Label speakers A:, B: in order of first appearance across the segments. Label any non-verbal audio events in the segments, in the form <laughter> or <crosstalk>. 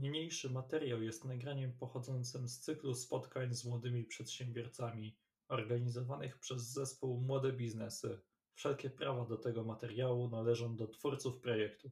A: Niniejszy materiał jest nagraniem pochodzącym z cyklu spotkań z młodymi przedsiębiorcami organizowanych przez zespół Młode Biznesy. Wszelkie prawa do tego materiału należą do twórców projektu.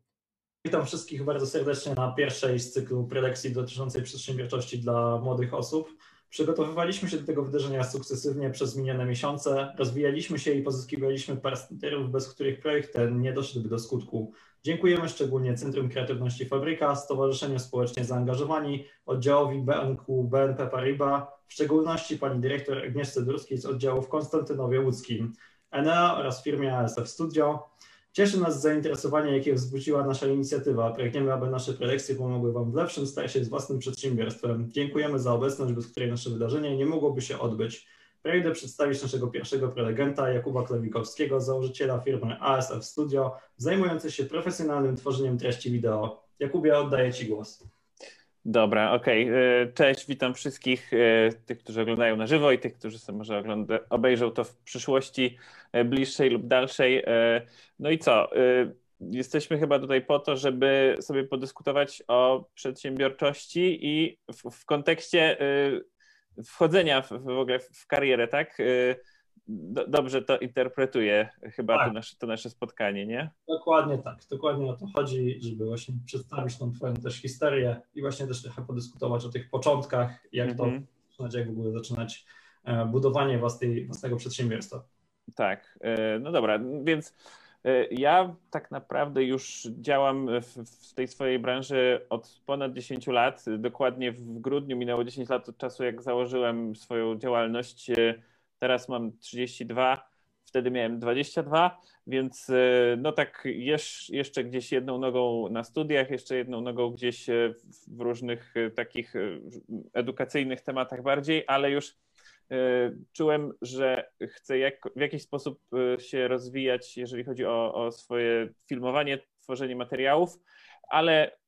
A: Witam wszystkich bardzo serdecznie na pierwszej z cyklu prelekcji dotyczącej przedsiębiorczości dla młodych osób. Przygotowywaliśmy się do tego wydarzenia sukcesywnie przez minione miesiące, rozwijaliśmy się i pozyskiwaliśmy partnerów, bez których projekt ten nie doszedłby do skutku. Dziękujemy szczególnie Centrum Kreatywności Fabryka, Stowarzyszeniu Społecznie Zaangażowani, oddziałowi BNQ BNP Paribas, w szczególności pani dyrektor Agnieszce Durskiej z oddziału w Konstantynowie Łódzkim, Enea oraz firmie ASF Studio. Cieszy nas zainteresowanie, jakie wzbudziła nasza inicjatywa. Pragniemy, aby nasze prelekcje pomogły Wam w lepszym starcie z własnym przedsiębiorstwem. Dziękujemy za obecność, bez której nasze wydarzenie nie mogłoby się odbyć. Pragnę przedstawić naszego pierwszego prelegenta, Jakuba Klewikowskiego, założyciela firmy ASF Studio, zajmujący się profesjonalnym tworzeniem treści wideo. Jakubie, oddaję Ci głos.
B: Dobra, okej. Okay. Cześć, witam wszystkich e, tych, którzy oglądają na żywo i tych, którzy sobie może ogląda, obejrzą to w przyszłości e, bliższej lub dalszej. E, no i co? Jesteśmy chyba tutaj po to, żeby sobie podyskutować o przedsiębiorczości i w, w kontekście wchodzenia w, w ogóle w karierę, tak? Y, dobrze to interpretuję chyba tak. to, nasze, to nasze spotkanie, nie?
A: Dokładnie tak, dokładnie o to chodzi, żeby właśnie przedstawić tą twoją też historię i właśnie też trochę podyskutować o tych początkach, jak to mhm. zaczynać, jak w ogóle zaczynać e, budowanie własnej, własnego przedsiębiorstwa.
B: Tak, e, no dobra, więc E, ja tak naprawdę już działam w, tej swojej branży od ponad 10 lat. Dokładnie w grudniu minęło 10 lat od czasu, jak założyłem swoją działalność. Teraz mam 32, wtedy miałem 22, więc e, no tak jeszcze gdzieś jedną nogą na studiach, jeszcze jedną nogą gdzieś w różnych takich edukacyjnych tematach bardziej, ale już czułem, że chcę jak, w jakiś sposób się rozwijać, jeżeli chodzi o, o swoje filmowanie, tworzenie materiałów, ale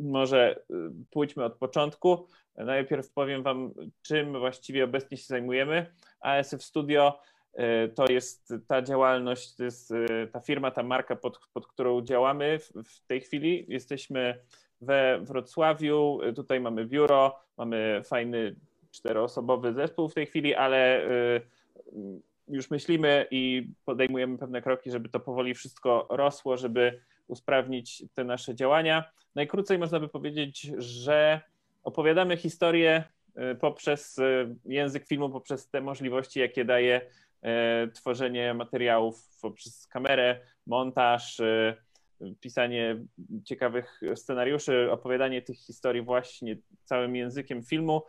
B: może e, pójdźmy od początku. Najpierw powiem Wam, czym właściwie obecnie się zajmujemy. ASF Studio to jest ta działalność, to jest ta firma, ta marka, pod, pod którą działamy w, tej chwili. Jesteśmy we Wrocławiu, tutaj mamy biuro, mamy fajny czteroosobowy zespół w tej chwili, ale y, już myślimy i podejmujemy pewne kroki, żeby to powoli wszystko rosło, żeby usprawnić te nasze działania. Najkrócej można by powiedzieć, że opowiadamy historię y, poprzez y, język filmu, poprzez te możliwości, jakie daje tworzenie materiałów poprzez kamerę, montaż, pisanie ciekawych scenariuszy, opowiadanie tych historii właśnie całym językiem filmu.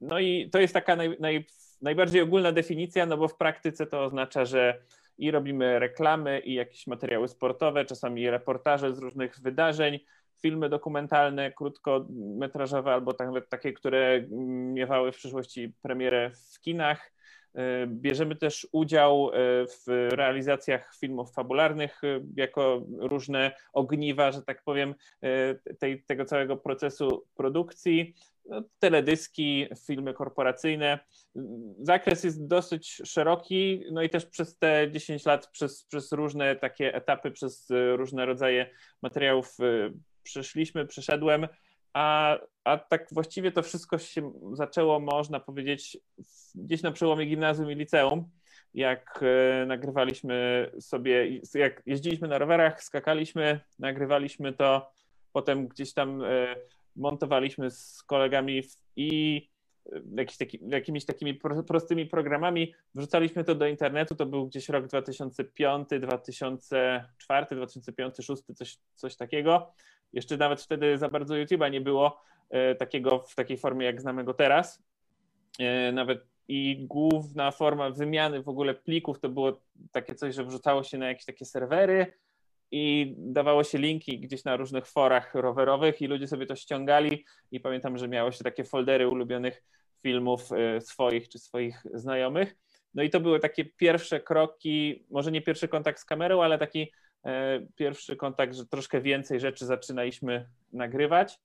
B: No i to jest taka naj, naj, najbardziej ogólna definicja, no bo w praktyce to oznacza, że i robimy reklamy, i jakieś materiały sportowe, czasami reportaże z różnych wydarzeń, filmy dokumentalne, krótkometrażowe albo nawet takie, które miewały w przyszłości premierę w kinach. E, bierzemy też udział e, w realizacjach filmów fabularnych jako różne ogniwa, że tak powiem, tej, tego całego procesu produkcji. No, teledyski, filmy korporacyjne. Zakres jest dosyć szeroki, no i też przez te 10 lat, przez, przez różne takie etapy, przez różne rodzaje materiałów przeszliśmy, przeszedłem, a, a tak właściwie to wszystko się zaczęło, można powiedzieć, gdzieś na przełomie gimnazjum i liceum, jak y, nagrywaliśmy sobie, jak jeździliśmy na rowerach, skakaliśmy, nagrywaliśmy to, potem gdzieś tam y, montowaliśmy z kolegami i e, jakiś taki, jakimiś takimi prostymi programami. Wrzucaliśmy to do internetu, to był gdzieś rok 2005, 2004, 2005, 2006, coś, coś takiego. Jeszcze nawet wtedy za bardzo YouTube'a nie było e, takiego w takiej formie, jak znamy go teraz. E, nawet i główna forma wymiany w ogóle plików to było takie coś, że wrzucało się na jakieś takie serwery, i dawało się linki gdzieś na różnych forach rowerowych i ludzie sobie to ściągali i pamiętam, że miało się takie foldery ulubionych filmów e, swoich czy swoich znajomych. No i to były takie pierwsze kroki, może nie pierwszy kontakt z kamerą, ale taki e, pierwszy kontakt, że troszkę więcej rzeczy zaczynaliśmy nagrywać.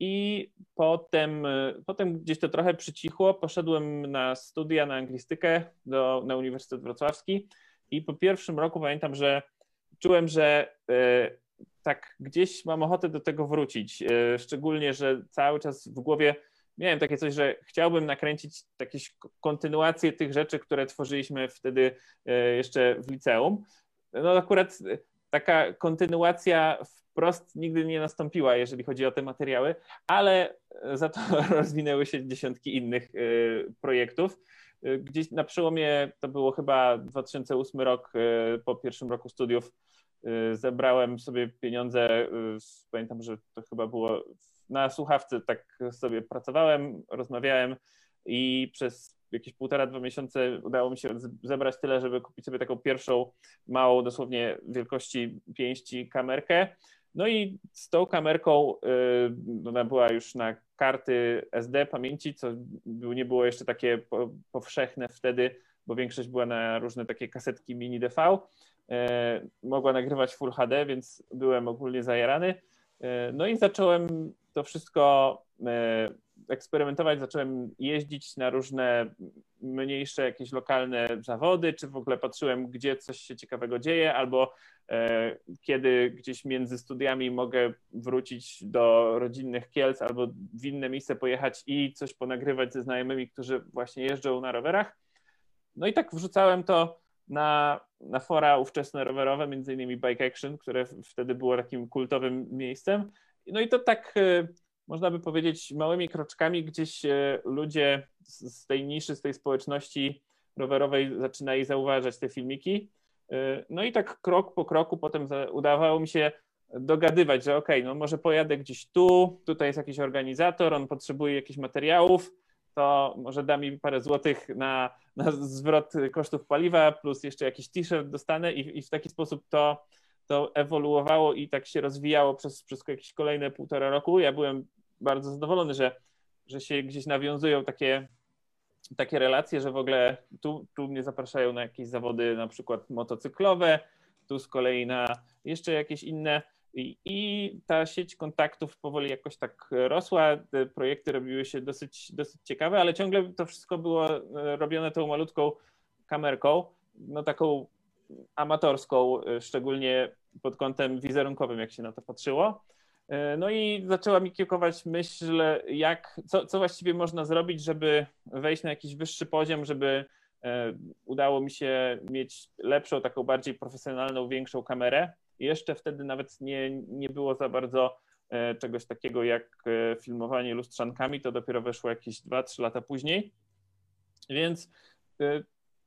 B: I potem, e, potem gdzieś to trochę przycichło. Poszedłem na studia na anglistykę do, na Uniwersytet Wrocławski i po pierwszym roku pamiętam, że czułem, że e, tak gdzieś mam ochotę do tego wrócić. Szczególnie, że cały czas w głowie miałem takie coś, że chciałbym nakręcić jakieś kontynuacje tych rzeczy, które tworzyliśmy wtedy jeszcze w liceum. No akurat taka kontynuacja wprost nigdy nie nastąpiła, jeżeli chodzi o te materiały, ale za to <laughs> rozwinęły się dziesiątki innych projektów. Gdzieś na przełomie, to było chyba 2008 rok, y, po pierwszym roku studiów, zebrałem sobie pieniądze. Pamiętam, że to chyba było na słuchawce, tak sobie pracowałem, rozmawiałem i przez jakieś półtora, dwa miesiące udało mi się zebrać tyle, żeby kupić sobie taką pierwszą małą, dosłownie wielkości pięści kamerkę. No i z tą kamerką, y, ona była już na karty SD pamięci, co nie było jeszcze takie powszechne wtedy, bo większość była na różne takie kasetki mini DV. Y, mogła nagrywać Full HD, więc byłem ogólnie zajarany. Y, no i zacząłem to wszystko eksperymentować, zacząłem jeździć na różne mniejsze jakieś lokalne zawody, czy w ogóle patrzyłem, gdzie coś się ciekawego dzieje, albo e, kiedy gdzieś między studiami mogę wrócić do rodzinnych Kielc albo w inne miejsce pojechać i coś ponagrywać ze znajomymi, którzy właśnie jeżdżą na rowerach. No i tak wrzucałem to na, na fora ówczesne rowerowe, między innymi Bike Action, które wtedy było takim kultowym miejscem. No i to tak e, można by powiedzieć, małymi kroczkami gdzieś e, ludzie z tej niszy, z tej społeczności rowerowej zaczynali zauważać te filmiki. E, no i tak krok po kroku potem udawało mi się dogadywać, że ok, no może pojadę gdzieś tu, tutaj jest jakiś organizator, on potrzebuje jakichś materiałów, to może da mi parę złotych na, na zwrot kosztów paliwa, plus jeszcze jakiś t-shirt dostanę i, i w taki sposób to, to ewoluowało i tak się rozwijało przez, przez jakieś kolejne półtora roku. Ja byłem bardzo zadowolony, że, że się gdzieś nawiązują takie, takie relacje, że w ogóle tu, tu mnie zapraszają na jakieś zawody na przykład motocyklowe, tu z kolei na jeszcze jakieś inne. I, I, ta sieć kontaktów powoli jakoś tak rosła, te projekty robiły się dosyć, dosyć ciekawe, ale ciągle to wszystko było e, robione tą malutką kamerką, no taką amatorską, e, szczególnie pod kątem wizerunkowym, jak się na to patrzyło. E, no i zaczęła mi kiełkować myśl, jak, co, co właściwie można zrobić, żeby wejść na jakiś wyższy poziom, żeby e, udało mi się mieć lepszą, taką bardziej profesjonalną, większą kamerę. Jeszcze wtedy nawet nie, nie było za bardzo e, czegoś takiego jak filmowanie lustrzankami, to dopiero weszło jakieś 2-3 lata później. Więc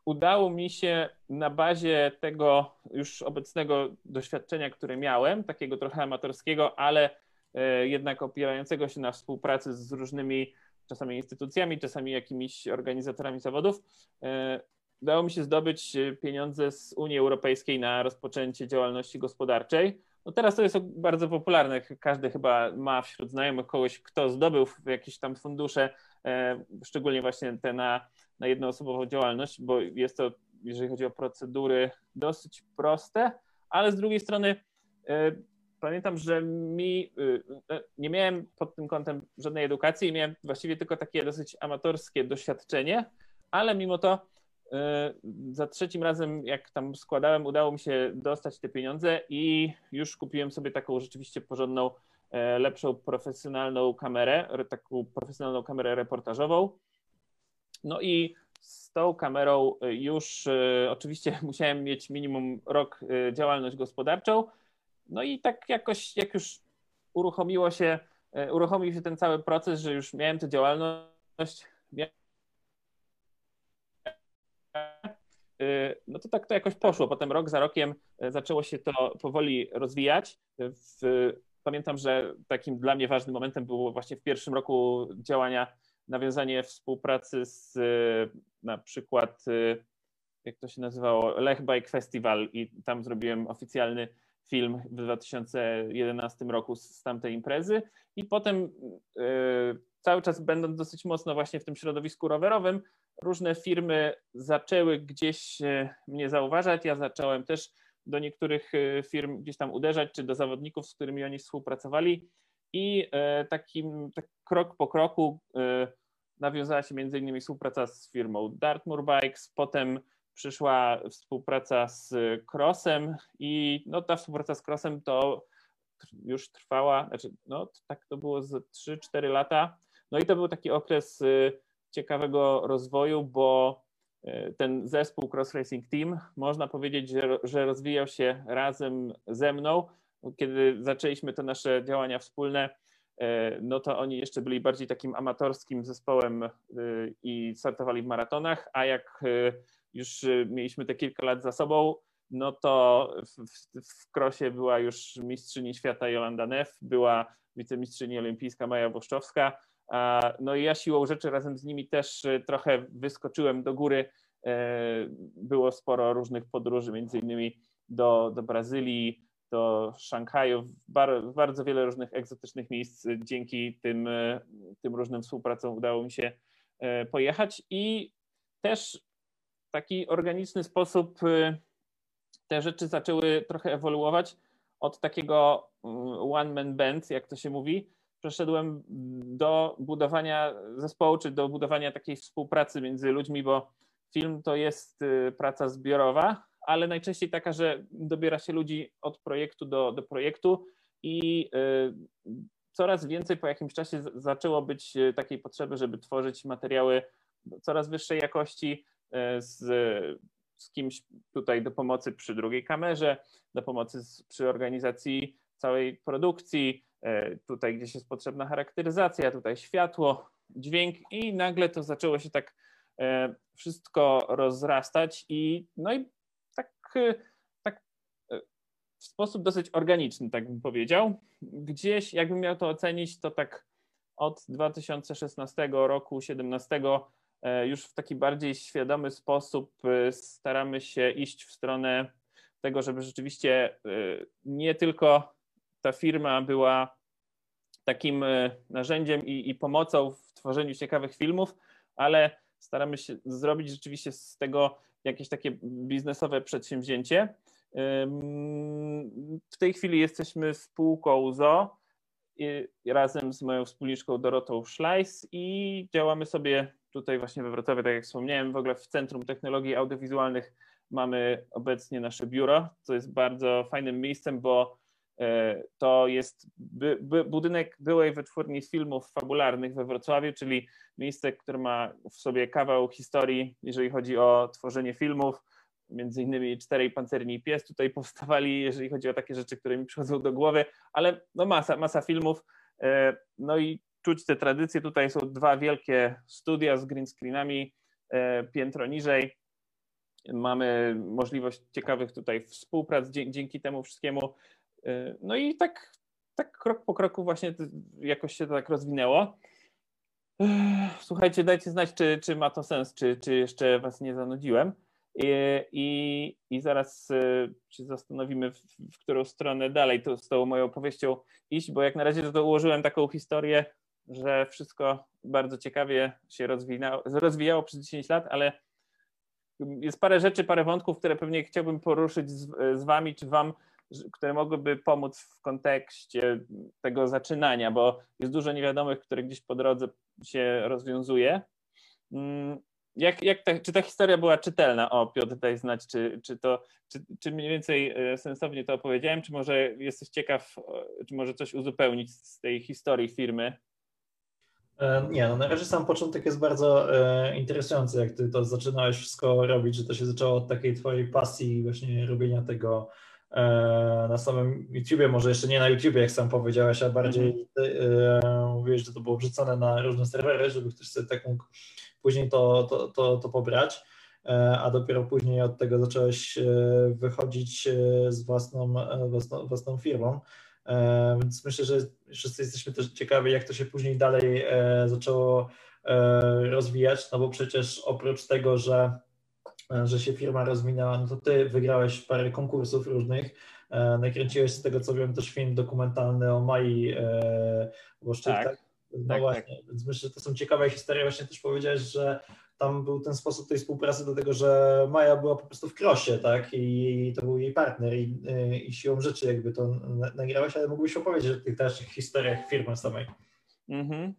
B: udało mi się na bazie tego już obecnego doświadczenia, które miałem, takiego trochę amatorskiego, ale e, jednak opierającego się na współpracy z różnymi czasami instytucjami, czasami jakimiś organizatorami zawodów, e, udało mi się zdobyć pieniądze z Unii Europejskiej na rozpoczęcie działalności gospodarczej. No teraz to jest bardzo popularne. Każdy chyba ma wśród znajomych kogoś, kto zdobył jakieś tam fundusze, e, szczególnie właśnie te na na jednoosobową działalność, bo jest to, jeżeli chodzi o procedury, dosyć proste, ale z drugiej strony e, pamiętam, że mi e, e, nie miałem pod tym kątem żadnej edukacji miałem właściwie tylko takie dosyć amatorskie doświadczenie, ale mimo to za trzecim razem, jak tam składałem, udało mi się dostać te pieniądze i już kupiłem sobie taką rzeczywiście porządną, lepszą profesjonalną kamerę, taką profesjonalną kamerę reportażową. No i z tą kamerą y, już y, <laughs> oczywiście musiałem mieć minimum rok y, działalność gospodarczą. No i tak jakoś, jak już uruchomiło się, uruchomił się ten cały proces, że już miałem tę działalność, no to tak to jakoś poszło. Potem rok za rokiem zaczęło się to powoli rozwijać. Pamiętam, że takim dla mnie ważnym momentem było właśnie w pierwszym roku działania nawiązanie współpracy z na przykład, jak to się nazywało, Lech Bike Festival i tam zrobiłem oficjalny film w 2011 roku z tamtej imprezy. I potem cały czas będąc dosyć mocno właśnie w tym środowisku rowerowym, różne firmy zaczęły gdzieś mnie zauważać. Ja zacząłem też do niektórych firm gdzieś tam uderzać, czy do zawodników, z którymi oni współpracowali i e, takim tak krok po kroku e, nawiązała się między innymi współpraca z firmą Dartmoor Bikes, potem przyszła współpraca z Crossem i no, ta współpraca z Crossem to już trwała, znaczy no tak to było z 3-4 lata. No i to był taki okres ciekawego rozwoju, bo ten zespół Cross Racing Team można powiedzieć, że rozwijał się razem ze mną. Kiedy zaczęliśmy te nasze działania wspólne, E, no to oni jeszcze byli bardziej takim amatorskim zespołem e, i startowali w maratonach, a jak e, już mieliśmy te kilka lat za sobą, no to w, w, krosie była już mistrzyni świata Jolanda Neff, była wicemistrzyni olimpijska Maja Włoszczowska, no i ja siłą rzeczy razem z nimi też trochę wyskoczyłem do góry. Było sporo różnych podróży, między innymi do, do Brazylii, do Szanghaju, bardzo wiele różnych egzotycznych miejsc dzięki tym, e, tym różnym współpracom udało mi się e, pojechać. I też w taki organiczny sposób e, te rzeczy zaczęły trochę ewoluować. Od takiego mm, one man band, jak to się mówi, przeszedłem do budowania zespołu, czy do budowania takiej współpracy między ludźmi, bo film to jest praca zbiorowa, ale najczęściej taka, że dobiera się ludzi od projektu do, do projektu i y, coraz więcej po jakimś czasie zaczęło być y, takiej potrzeby, żeby tworzyć materiały coraz wyższej jakości y, z, z kimś tutaj do pomocy przy drugiej kamerze, do pomocy z, przy organizacji całej produkcji, tutaj gdzieś jest potrzebna charakteryzacja, tutaj światło, dźwięk i nagle to zaczęło się tak wszystko rozrastać i no i tak e, w sposób dosyć organiczny, tak bym powiedział. Gdzieś, jakbym miał to ocenić, to tak od 2016 roku, 2017 e, już w taki bardziej świadomy sposób e, staramy się iść w stronę tego, żeby rzeczywiście nie tylko ta firma była takim narzędziem i, i pomocą w tworzeniu ciekawych filmów, ale staramy się zrobić rzeczywiście z tego jakieś takie biznesowe przedsięwzięcie. W tej chwili jesteśmy spółką ZO razem z moją wspólniczką Dorotą Szlajs i działamy sobie tutaj właśnie we Wrocławiu, tak jak wspomniałem, w ogóle w Centrum Technologii Audiowizualnych mamy obecnie nasze biuro, co jest bardzo fajnym miejscem, bo to jest by, by budynek byłej wytwórni filmów fabularnych we Wrocławiu, czyli miejsce, które ma w sobie kawał historii, jeżeli chodzi o tworzenie filmów. Między innymi Czterej Pancerni i Pies tutaj powstawali, jeżeli chodzi o takie rzeczy, które mi przychodzą do głowy, ale no masa, masa filmów. E, no i czuć te tradycje. Tutaj są dwa wielkie studia z green screenami e, piętro niżej. Mamy możliwość ciekawych tutaj współprac dzięki temu wszystkiemu. E, no i tak, tak krok po kroku właśnie jakoś się to tak rozwinęło. Słuchajcie, dajcie znać, czy, czy ma to sens, czy, czy jeszcze Was nie zanudziłem. I, i, i zaraz się zastanowimy, w, w, którą stronę dalej to, z tą moją opowieścią iść, bo jak na razie to ułożyłem taką historię, że wszystko bardzo ciekawie się rozwijało, rozwijało przez 10 lat, ale jest parę rzeczy, parę wątków, które pewnie chciałbym poruszyć z, z Wami, czy Wam które mogłyby pomóc w kontekście tego zaczynania, bo jest dużo niewiadomych, które gdzieś po drodze się rozwiązuje. Mm, jak, jak ta, czy ta historia była czytelna? O, Piotr, daj znać, czy, czy, to, czy, czy mniej więcej e, sensownie to opowiedziałem, czy może jesteś ciekaw, czy może coś uzupełnić z tej historii firmy?
A: E, nie, no na razie sam początek jest bardzo e, interesujący, jak ty to zaczynałeś wszystko robić, że to się zaczęło od takiej twojej pasji właśnie robienia tego na samym YouTubie, może jeszcze nie na YouTubie, jak sam powiedziałeś, a bardziej mm. mówiłeś, że to było wrzucone na różne serwery, żeby ktoś sobie tak mógł później to, to, to, to pobrać, e, a dopiero później od tego zacząłeś wychodzić z własną, własną, własną firmą. Więc myślę, że wszyscy jesteśmy też ciekawi, jak to się później dalej zaczęło rozwijać, no bo przecież oprócz tego, że E, że się firma rozwinęła, no to ty wygrałeś parę konkursów różnych, e, nakręciłeś z tego co wiem też film dokumentalny o Mai e, Włoszczyk, tak? tak? No tak, właśnie, tak. więc myślę, że to są ciekawe historie, właśnie też powiedziałeś, że tam był ten sposób tej współpracy do tego, że Maja była po prostu w krosie, tak, i to był jej partner i, i siłą rzeczy jakby to nagrałeś, ale mógłbyś opowiedzieć o tych dalszych historiach firmy samej.
B: Mhm. E,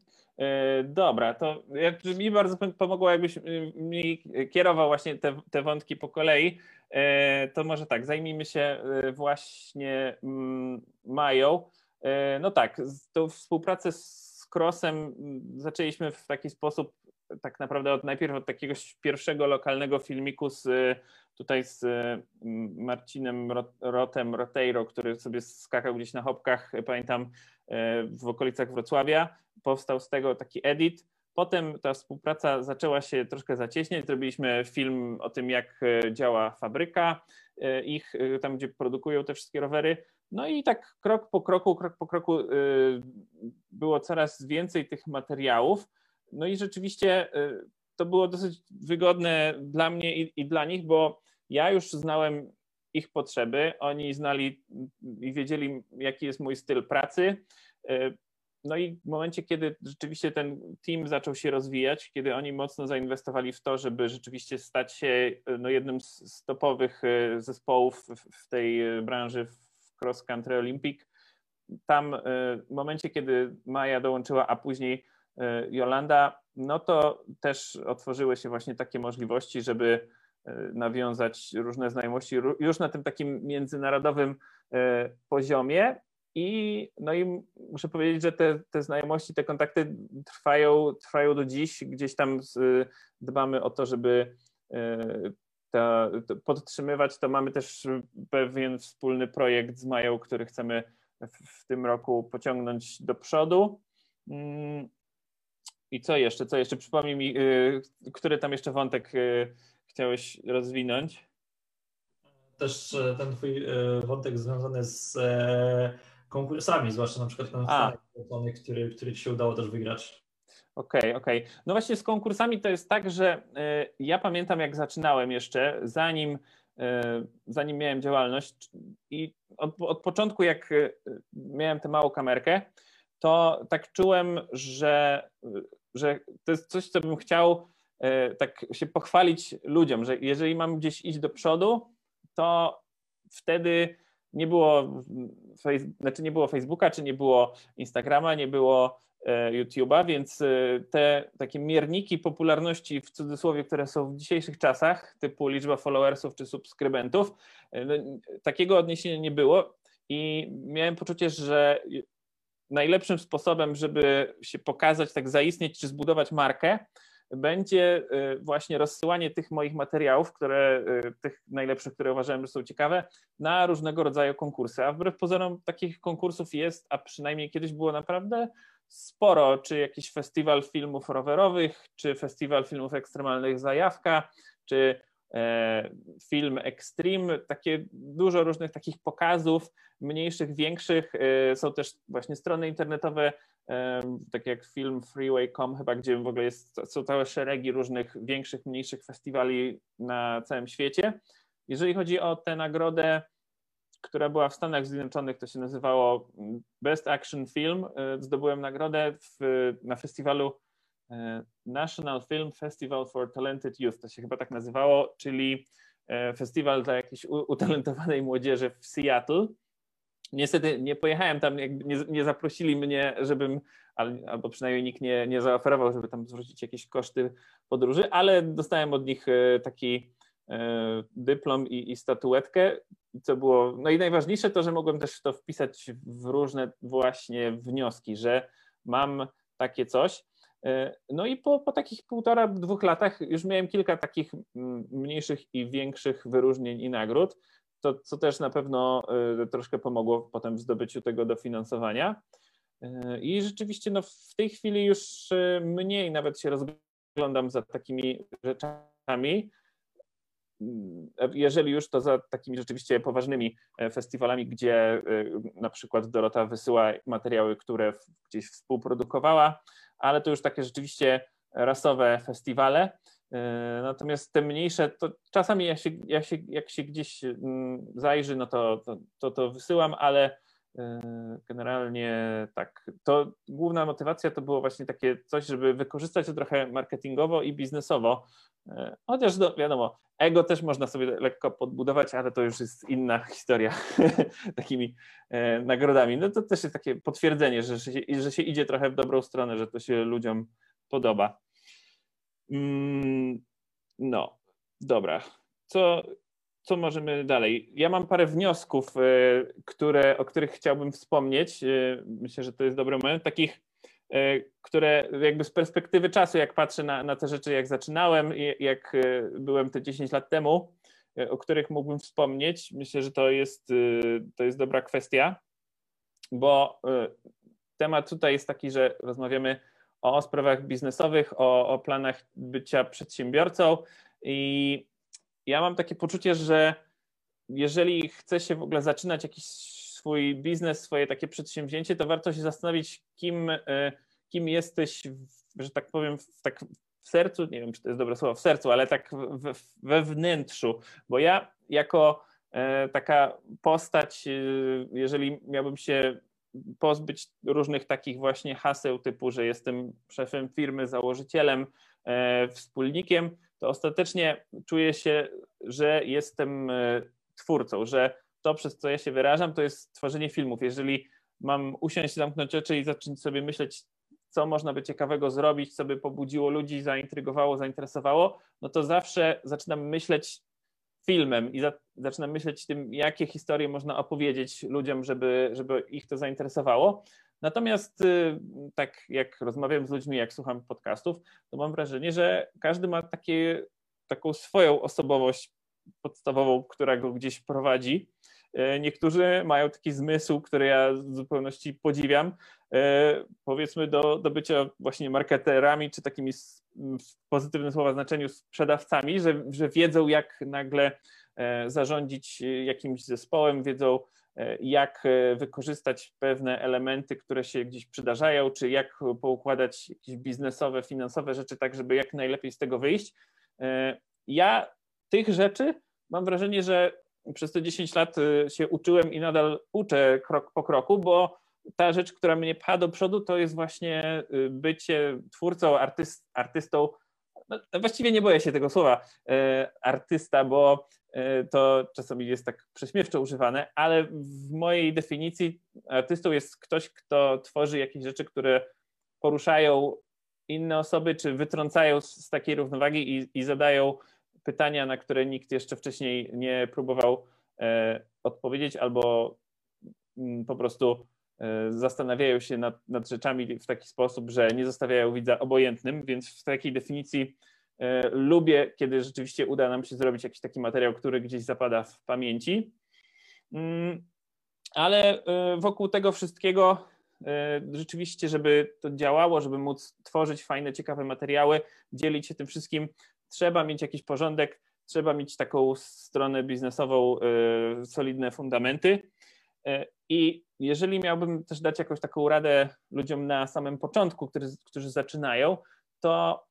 B: dobra, to jak, mi bardzo pomogło, jakbyś mi kierował właśnie te, te wątki po kolei. E, to może tak, zajmijmy się e, właśnie mm, Mają. No tak, tą współpracę z Crossem mm, zaczęliśmy w taki sposób, tak naprawdę od, najpierw od takiego pierwszego lokalnego filmiku z tutaj z Marcinem Rotem Roteiro, który sobie skakał gdzieś na hopkach, pamiętam, w okolicach Wrocławia powstał z tego taki edit. Potem ta współpraca zaczęła się troszkę zacieśniać. Zrobiliśmy film o tym, jak e, działa fabryka e, ich, e, tam gdzie produkują te wszystkie rowery. No i tak krok po kroku, krok po kroku było coraz więcej tych materiałów. No i rzeczywiście to było dosyć wygodne dla mnie i, i dla nich, bo ja już znałem ich potrzeby, oni znali i wiedzieli, jaki jest mój styl pracy. No i w momencie, kiedy rzeczywiście ten team zaczął się rozwijać, kiedy oni mocno zainwestowali w to, żeby rzeczywiście stać się no, jednym z topowych zespołów w tej branży w cross country Olympic, tam w momencie, kiedy Maja dołączyła, a później Jolanda, no to też otworzyły się właśnie takie możliwości, żeby nawiązać różne znajomości już na tym takim międzynarodowym poziomie, i, no i muszę powiedzieć, że te, te znajomości, te kontakty trwają, trwają do dziś. Gdzieś tam dbamy o to, żeby e, to, podtrzymywać. To mamy też pewien wspólny projekt z Mają, który chcemy w, w tym roku pociągnąć do przodu. I co jeszcze? Co jeszcze? Przypomnij mi, e, który tam jeszcze wątek e, chciałeś rozwinąć?
A: Też ten twój wątek związany z konkursami, zwłaszcza na przykład ten Stanach który, który ci się udało też wygrać.
B: Okej, okay, okej. Okay. No właśnie z konkursami to jest tak, że y, ja pamiętam jak zaczynałem jeszcze, zanim, y, zanim miałem działalność i od, od początku jak y, miałem tę małą kamerkę, to tak czułem, że, że to jest coś, co bym chciał tak się pochwalić ludziom, że jeżeli mam gdzieś iść do przodu, to wtedy nie było, znaczy nie było Facebooka, czy nie było Instagrama, nie było e, YouTube'a, więc e, te takie mierniki popularności w cudzysłowie, które są w dzisiejszych czasach, typu liczba followersów czy subskrybentów, e, no, takiego odniesienia nie było i miałem poczucie, że najlepszym sposobem, żeby się pokazać, tak zaistnieć czy zbudować markę, będzie y, właśnie rozsyłanie tych moich materiałów, które, y, tych najlepszych, które uważałem, że są ciekawe, na różnego rodzaju konkursy. A wbrew pozorom takich konkursów jest, a przynajmniej kiedyś było naprawdę sporo, czy jakiś festiwal filmów rowerowych, czy festiwal filmów ekstremalnych Zajawka, czy film Extreme, takie dużo różnych takich pokazów, mniejszych, większych. E, są też właśnie strony internetowe tak jak film Freeway.com chyba, gdzie w ogóle jest, są całe szeregi różnych większych, mniejszych festiwali na całym świecie. Jeżeli chodzi o tę nagrodę, która była w Stanach Zjednoczonych, to się nazywało Best Action Film. E, zdobyłem nagrodę w, na festiwalu e, National Film Festival for Talented Youth, to się chyba tak nazywało, czyli e, festiwal dla jakiejś utalentowanej młodzieży w Seattle. Niestety nie pojechałem tam, nie, nie zaprosili mnie, żebym, albo przynajmniej nikt nie, nie zaoferował, żeby tam zwrócić jakieś koszty podróży, ale dostałem od nich e, taki e, dyplom i, i statuetkę, co było, no i najważniejsze to, że mogłem też to wpisać w różne właśnie wnioski, że mam takie coś. E, no i po, po takich półtora, dwóch latach już miałem kilka takich mniejszych i większych wyróżnień i nagród to, co też na pewno y, troszkę pomogło potem w zdobyciu tego dofinansowania. Y, I rzeczywiście no, w tej chwili już mniej nawet się rozglądam za takimi rzeczami. Jeżeli już, to za takimi rzeczywiście poważnymi e, festiwalami, gdzie na przykład Dorota wysyła materiały, które gdzieś współprodukowała, ale to już takie rzeczywiście rasowe festiwale. E, natomiast te mniejsze, to czasami jak się, jak się, jak się gdzieś mm, zajrzy, no to, to, to, to wysyłam, ale Generalnie tak. To główna motywacja to było właśnie takie coś, żeby wykorzystać to trochę marketingowo i biznesowo. Chociaż no, wiadomo, ego też można sobie lekko podbudować, ale to już jest inna historia <laughs> takimi nagrodami. No to też jest takie potwierdzenie, że się, że się idzie trochę w dobrą stronę, że to się ludziom podoba. Mm, no, dobra. Co, co możemy dalej? Ja mam parę wniosków, e, które, o których chciałbym wspomnieć. E, myślę, że to jest dobry moment. Takich, e, które jakby z perspektywy czasu, jak patrzę na, na te rzeczy, jak zaczynałem, jak byłem te 10 lat temu, o których mógłbym wspomnieć. Myślę, że to jest, to jest dobra kwestia, bo temat tutaj jest taki, że rozmawiamy o sprawach biznesowych, o, o planach bycia przedsiębiorcą i ja mam takie poczucie, że jeżeli chce się w ogóle zaczynać jakiś swój biznes, swoje takie przedsięwzięcie, to warto się zastanowić, kim, e, kim jesteś, że tak powiem, w, tak w sercu, nie wiem, czy to jest dobre słowo, w sercu, ale tak we, we wnętrzu, bo ja jako e, taka postać, e, jeżeli miałbym się pozbyć różnych takich właśnie haseł typu, że jestem szefem firmy, założycielem, wspólnikiem, to ostatecznie czuję się, że jestem e, twórcą, że to, przez co ja się wyrażam, to jest tworzenie filmów. Jeżeli mam usiąść, zamknąć oczy i zacząć sobie myśleć, co można by ciekawego zrobić, co by pobudziło ludzi, zaintrygowało, zainteresowało, no to zawsze zaczynam myśleć filmem i za, zaczynam myśleć tym, jakie historie można opowiedzieć ludziom, żeby, żeby ich to zainteresowało. Natomiast y, tak jak rozmawiam z ludźmi, jak słucham podcastów, to mam wrażenie, że każdy ma takie, taką swoją osobowość podstawową, która go gdzieś prowadzi. E, niektórzy mają taki zmysł, który ja w zupełności podziwiam, e, powiedzmy do, do bycia właśnie marketerami, czy takimi w pozytywnym słowa znaczeniu sprzedawcami, że, że wiedzą jak nagle e, zarządzić jakimś zespołem, wiedzą jak e, wykorzystać pewne elementy, które się gdzieś przydarzają, czy jak poukładać jakieś biznesowe, finansowe rzeczy, tak żeby jak najlepiej z tego wyjść. E, ja tych rzeczy mam wrażenie, że przez te 10 lat się uczyłem i nadal uczę krok po kroku, bo ta rzecz, która mnie pcha do przodu, to jest właśnie bycie twórcą, artyst, artystą. No, właściwie nie boję się tego słowa artysta, bo E, to czasami jest tak prześmiewczo używane, ale w mojej definicji artystą jest ktoś, kto tworzy jakieś rzeczy, które poruszają inne osoby, czy wytrącają z takiej równowagi i, i zadają pytania, na które nikt jeszcze wcześniej nie próbował e, odpowiedzieć, albo mm, po prostu e, zastanawiają się nad, nad rzeczami w taki sposób, że nie zostawiają widza obojętnym, więc w takiej definicji E, lubię, kiedy rzeczywiście uda nam się zrobić jakiś taki materiał, który gdzieś zapada w pamięci. Mm, ale e, wokół tego wszystkiego e, rzeczywiście, żeby to działało, żeby móc tworzyć fajne, ciekawe materiały, dzielić się tym wszystkim, trzeba mieć jakiś porządek, trzeba mieć taką stronę biznesową, solidne fundamenty. I jeżeli miałbym też dać jakąś taką radę ludziom na samym początku, którzy, którzy zaczynają, to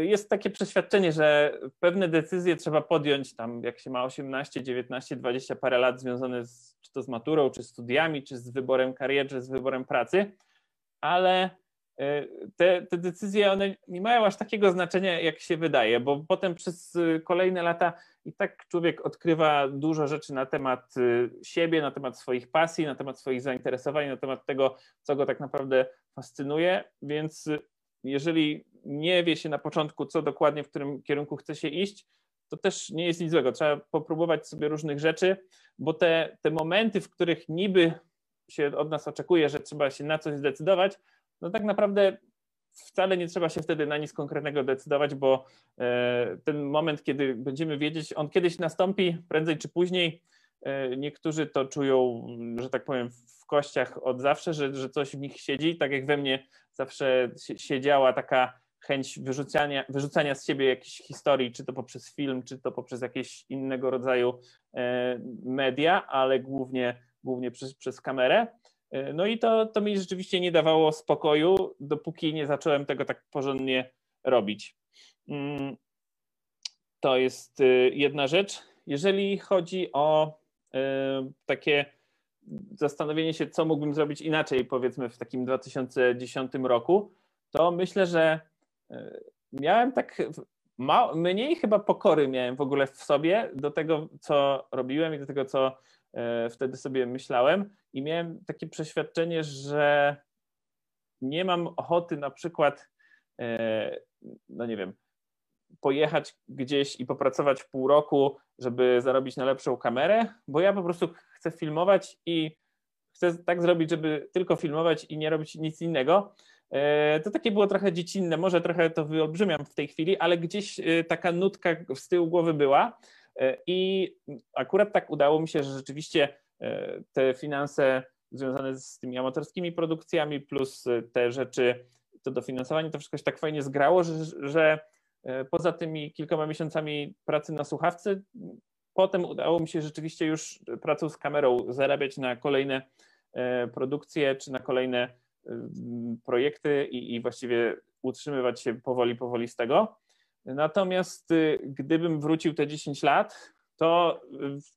B: jest takie przeświadczenie, że pewne decyzje trzeba podjąć tam, jak się ma 18, 19, 20 parę lat związane z, czy to z maturą, czy studiami, czy z wyborem kariery, czy z wyborem pracy, ale y, te, te decyzje one nie mają aż takiego znaczenia, jak się wydaje, bo potem przez kolejne lata i tak człowiek odkrywa dużo rzeczy na temat siebie, na temat swoich pasji, na temat swoich zainteresowań, na temat tego, co go tak naprawdę fascynuje, więc jeżeli nie wie się na początku, co dokładnie, w którym kierunku chce się iść, to też nie jest nic złego. Trzeba popróbować sobie różnych rzeczy, bo te, te momenty, w których niby się od nas oczekuje, że trzeba się na coś zdecydować, no tak naprawdę wcale nie trzeba się wtedy na nic konkretnego decydować, bo e, ten moment, kiedy będziemy wiedzieć, on kiedyś nastąpi, prędzej czy później. E, niektórzy to czują, że tak powiem, w kościach od zawsze, że, że coś w nich siedzi, tak jak we mnie zawsze siedziała taka chęć wyrzucania, wyrzucania z siebie jakichś historii, czy to poprzez film, czy to poprzez jakieś innego rodzaju e, media, ale głównie, głównie przez, przez kamerę. E, no i to, to mi rzeczywiście nie dawało spokoju, dopóki nie zacząłem tego tak porządnie robić. Mm, to jest e, jedna rzecz. Jeżeli chodzi o takie zastanowienie się, co mógłbym zrobić inaczej, powiedzmy w takim 2010 roku, to myślę, że miałem tak ma, mniej chyba pokory miałem w ogóle w sobie do tego, co robiłem i do tego, co e, wtedy sobie myślałem. I miałem takie przeświadczenie, że nie mam ochoty na przykład, e, no nie wiem, pojechać gdzieś i popracować pół roku, żeby zarobić na lepszą kamerę, bo ja po prostu chcę filmować i chcę tak zrobić, żeby tylko filmować i nie robić nic innego. E, to takie było trochę dziecinne, może trochę to wyolbrzymiam w tej chwili, ale gdzieś e, taka nutka z tyłu głowy była e, i akurat tak udało mi się, że rzeczywiście te finanse związane z tymi amatorskimi produkcjami plus te rzeczy, to dofinansowanie, to wszystko się tak fajnie zgrało, że, że poza tymi kilkoma miesiącami pracy na słuchawce, potem udało mi się rzeczywiście już pracą z kamerą zarabiać na kolejne produkcje czy na kolejne projekty i, i właściwie utrzymywać się powoli, powoli z tego. Natomiast y, gdybym wrócił te 10 lat, to,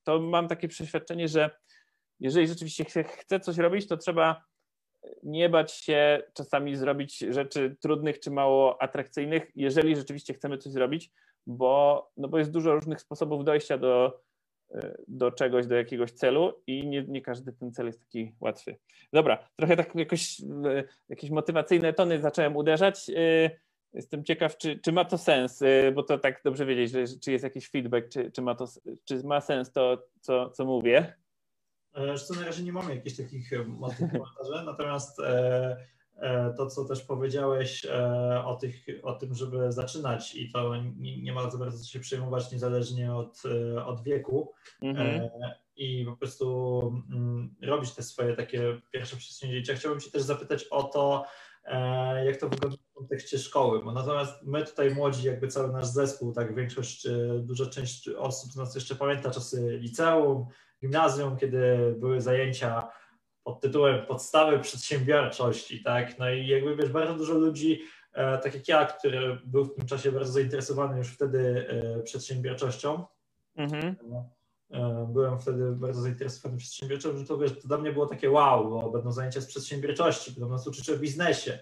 B: to mam takie przeświadczenie, że jeżeli rzeczywiście chce coś robić, to trzeba nie bać się czasami zrobić rzeczy trudnych czy mało atrakcyjnych, jeżeli rzeczywiście chcemy coś zrobić, bo, no bo jest dużo różnych sposobów dojścia do, do czegoś, do jakiegoś celu i nie, nie każdy ten cel jest taki łatwy. Dobra, trochę tak jakoś e, jakieś motywacyjne tony zacząłem uderzać. E, jestem ciekaw, czy, czy ma to sens, e, bo to tak dobrze wiedzieć, że, czy jest jakiś feedback, czy, czy, ma, to, czy ma sens to, co, co mówię.
A: Zresztą na razie nie mamy jakichś takich <laughs> komentarzy, natomiast to, co też powiedziałeś e, o, tych, o tym, żeby zaczynać i to nie, nie ma za bardzo się przejmować niezależnie od, e, od wieku mhm. i po prostu mm, robić te swoje takie pierwsze przedsięwzięcia. Chciałbym Cię też zapytać o to, jak to wygląda w kontekście szkoły, bo natomiast my tutaj młodzi, jakby cały nasz zespół, tak większość, duża część osób z nas jeszcze pamięta czasy liceum, gimnazjum, kiedy były zajęcia pod tytułem Podstawy przedsiębiorczości, tak? No i jakby wiesz, bardzo dużo ludzi, e, tak jak ja, który był w tym czasie bardzo zainteresowany już wtedy e, przedsiębiorczością, mhm. e, byłem wtedy bardzo zainteresowany przedsiębiorczością, że to wiesz, to dla mnie było takie wow, bo będą zajęcia z przedsiębiorczości, będą nas uczyć o biznesie,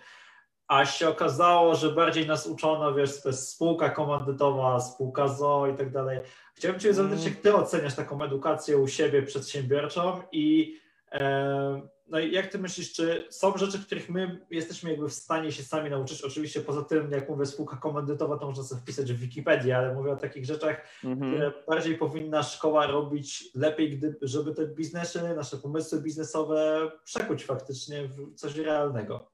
A: a się okazało, że bardziej nas uczono, wiesz, to jest spółka komandytowa, spółka ZO i tak dalej. Chciałbym Cię zapytać, jak Ty oceniasz taką edukację u siebie przedsiębiorczą i no i jak ty myślisz, czy są rzeczy, których my jesteśmy jakby w stanie się sami nauczyć? Oczywiście poza tym, jak mówię, spółka komandytowa, to można sobie wpisać w Wikipedii, ale mówię o takich rzeczach, mm-hmm. które bardziej powinna szkoła robić lepiej, gdy, żeby te biznesy, nasze pomysły biznesowe przekuć faktycznie w coś realnego.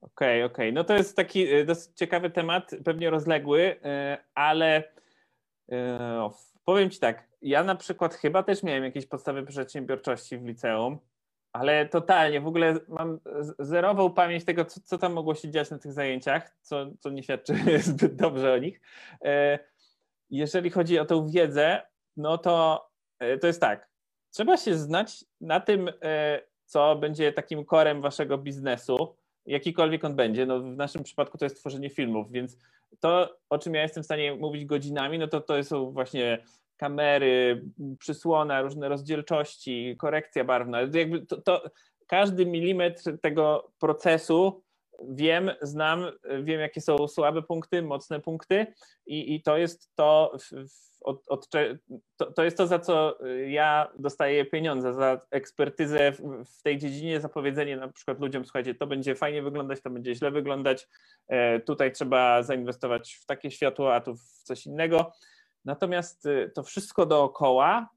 B: Okej, okay, okej. Okay. No to jest taki e, dosyć ciekawy temat, pewnie rozległy, e, ale e, powiem Ci tak, ja na przykład chyba też miałem jakieś podstawy przedsiębiorczości w liceum, ale totalnie, w ogóle mam zerową pamięć tego, co, co tam mogło się dziać na tych zajęciach, co, co nie świadczy <laughs> zbyt dobrze o nich. E, jeżeli chodzi o tę wiedzę, no to e, to jest tak, trzeba się znać na tym, e, co będzie takim korem waszego biznesu, jakikolwiek on będzie. No, w naszym przypadku to jest tworzenie filmów, więc to, o czym ja jestem w stanie mówić godzinami, no to to są właśnie kamery, przysłona, różne rozdzielczości, korekcja barwna. Jakby to, to każdy milimetr tego procesu wiem, znam, wiem jakie są słabe punkty, mocne punkty i, i to jest to, od, od, to, to jest to, za co ja dostaję pieniądze, za ekspertyzę w, w, tej dziedzinie, za powiedzenie na przykład ludziom, słuchajcie, to będzie fajnie wyglądać, to będzie źle wyglądać, e, tutaj trzeba zainwestować w takie światło, a tu w coś innego. Natomiast y, to wszystko dookoła,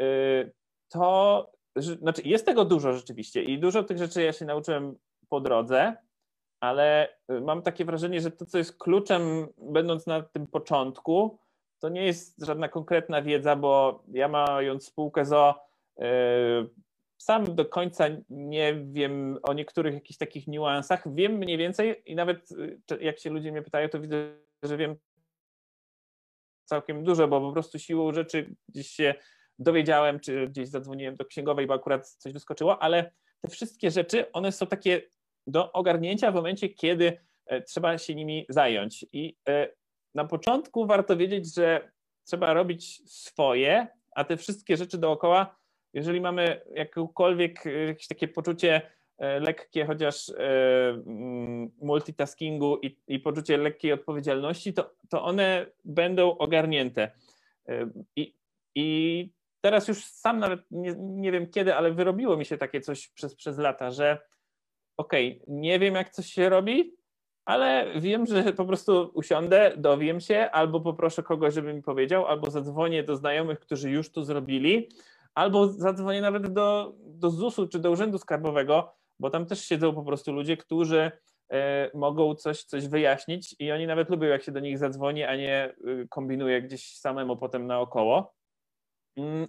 B: y, to znaczy jest tego dużo rzeczywiście i dużo tych rzeczy ja się nauczyłem po drodze, ale y, mam takie wrażenie, że to, co jest kluczem, będąc na tym początku, to nie jest żadna konkretna wiedza, bo ja mając spółkę ZO, sam do końca nie wiem o niektórych jakichś takich niuansach. Wiem mniej więcej i nawet jak się ludzie mnie pytają, to widzę, że wiem całkiem dużo, bo po prostu siłą rzeczy gdzieś się dowiedziałem, czy gdzieś zadzwoniłem do księgowej, bo akurat coś wyskoczyło, ale te wszystkie rzeczy, one są takie do ogarnięcia w momencie, kiedy e, trzeba się nimi zająć. I e, na początku warto wiedzieć, że trzeba robić swoje, a te wszystkie rzeczy dookoła jeżeli mamy jakiekolwiek jakieś takie poczucie lekkie chociaż mm, multitaskingu i, i poczucie lekkiej odpowiedzialności, to, to one będą ogarnięte. I, I teraz już sam nawet nie, nie wiem kiedy, ale wyrobiło mi się takie coś przez, przez lata, że okej, okay, nie wiem jak coś się robi, ale wiem, że po prostu usiądę, dowiem się, albo poproszę kogoś, żeby mi powiedział, albo zadzwonię do znajomych, którzy już to zrobili, albo zadzwonię nawet do, do ZUS-u czy do Urzędu Skarbowego, bo tam też siedzą po prostu ludzie, którzy e, mogą coś, coś wyjaśnić i oni nawet lubią, jak się do nich zadzwoni, a nie y, kombinuje gdzieś samemu potem naokoło. Mm,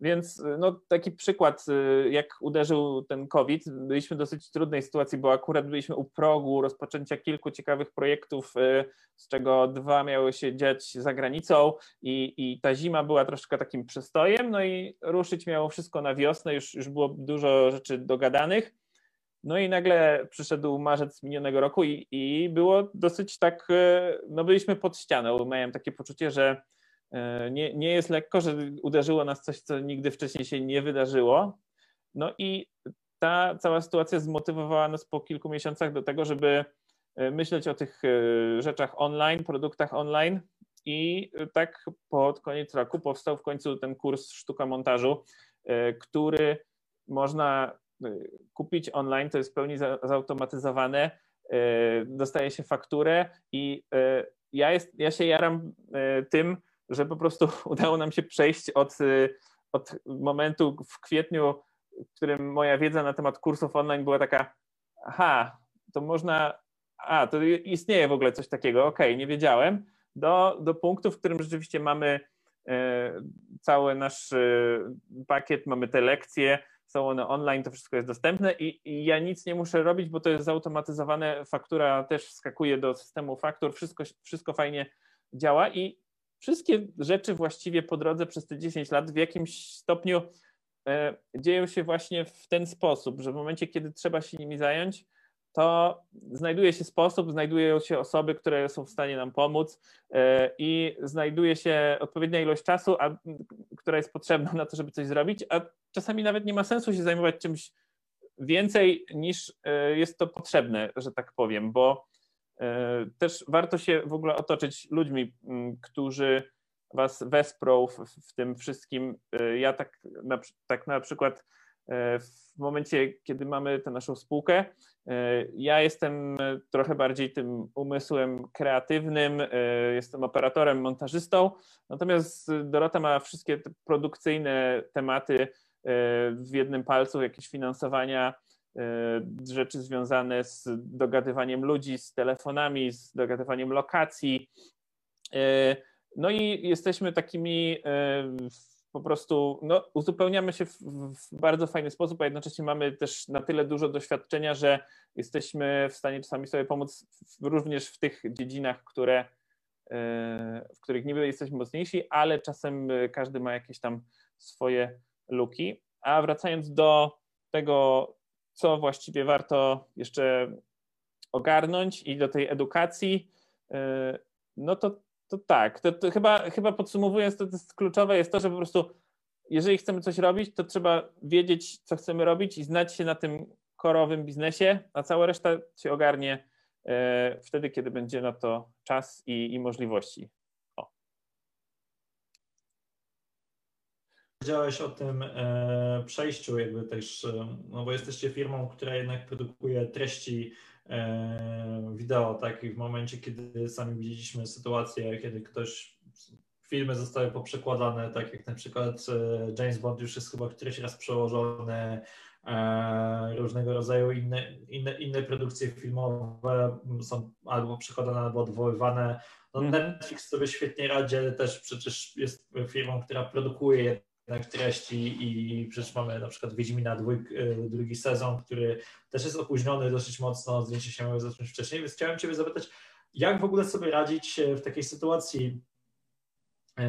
B: więc no, taki przykład, y, jak uderzył ten COVID, byliśmy w dosyć trudnej sytuacji, bo akurat byliśmy u progu rozpoczęcia kilku ciekawych projektów, y, z czego dwa miały się dziać za granicą i, i ta zima była troszkę takim przestojem, no i ruszyć miało wszystko na wiosnę, już, już było dużo rzeczy dogadanych. No i nagle przyszedł marzec minionego roku i, i było dosyć tak, y, no byliśmy pod ścianą. Miałem takie poczucie, że E, nie, nie jest lekko, że uderzyło nas coś, co nigdy wcześniej się nie wydarzyło. No i ta cała sytuacja zmotywowała nas po kilku miesiącach do tego, żeby e, myśleć o tych e, rzeczach online, produktach online. I tak pod koniec roku powstał w końcu ten kurs sztuka montażu, który można kupić online, to jest w pełni zautomatyzowane, dostaje się fakturę i ja, jest, ja się jaram tym, że po prostu <laughs> udało nam się przejść od, y, od momentu w kwietniu, w którym moja wiedza na temat kursów online była taka, aha, to można, a, to istnieje w ogóle coś takiego, okej, okay, nie wiedziałem, do, do punktu, w którym rzeczywiście mamy cały nasz pakiet, mamy te lekcje, są one online, to wszystko jest dostępne i, i, ja nic nie muszę robić, bo to jest zautomatyzowane, faktura też wskakuje do systemu faktur, wszystko, wszystko fajnie działa i wszystkie rzeczy właściwie po drodze przez te 10 lat w jakimś stopniu e, dzieją się właśnie w ten sposób, że w momencie, kiedy trzeba się nimi zająć, to znajduje się sposób, znajdują się osoby, które są w stanie nam pomóc e, i znajduje się odpowiednia ilość czasu, a, która jest potrzebna na to, żeby coś zrobić, a czasami nawet nie ma sensu się zajmować czymś więcej niż e, jest to potrzebne, że tak powiem, bo E, też warto się w ogóle otoczyć ludźmi, którzy Was wesprą w, w tym wszystkim. Ja tak na, tak na przykład w momencie, kiedy mamy tę naszą spółkę, ja jestem trochę bardziej tym umysłem kreatywnym, jestem operatorem, montażystą, natomiast Dorota ma wszystkie te produkcyjne tematy w jednym palcu, jakieś finansowania, E, rzeczy związane z dogadywaniem ludzi, z telefonami, z dogadywaniem lokacji. E, no i jesteśmy takimi e, po prostu, no, uzupełniamy się w, w, bardzo fajny sposób, a jednocześnie mamy też na tyle dużo doświadczenia, że jesteśmy w stanie czasami sobie pomóc w, również w tych dziedzinach, które, w których niby jesteśmy mocniejsi, ale czasem każdy ma jakieś tam swoje luki. A wracając do tego, co właściwie warto jeszcze ogarnąć i do tej edukacji, e, no to, to tak, to, to chyba, chyba podsumowując, to, to jest kluczowe jest to, że po prostu jeżeli chcemy coś robić, to trzeba wiedzieć, co chcemy robić i znać się na tym korowym biznesie, a cała reszta się ogarnie e, wtedy, kiedy będzie na to czas i, i możliwości.
A: Powiedziałeś o tym e, przejściu, jakby też, e, no bo jesteście firmą, która jednak produkuje treści wideo, tak? I w momencie, kiedy sami widzieliśmy sytuację, kiedy ktoś, filmy zostały poprzekładane, tak jak na przykład e, James Bond już jest chyba któryś raz przełożony, e, różnego rodzaju inne, inne, inne produkcje filmowe są albo przekładane, albo odwoływane. No, mhm. Netflix sobie świetnie radzi, ale też przecież jest firmą, która produkuje treści i przecież mamy na przykład Wiedźmina dwój, e, drugi sezon, który też jest opóźniony dosyć mocno, zdjęcie się miały zacząć wcześniej, więc chciałem Ciebie zapytać, jak w ogóle sobie radzić w takiej sytuacji e,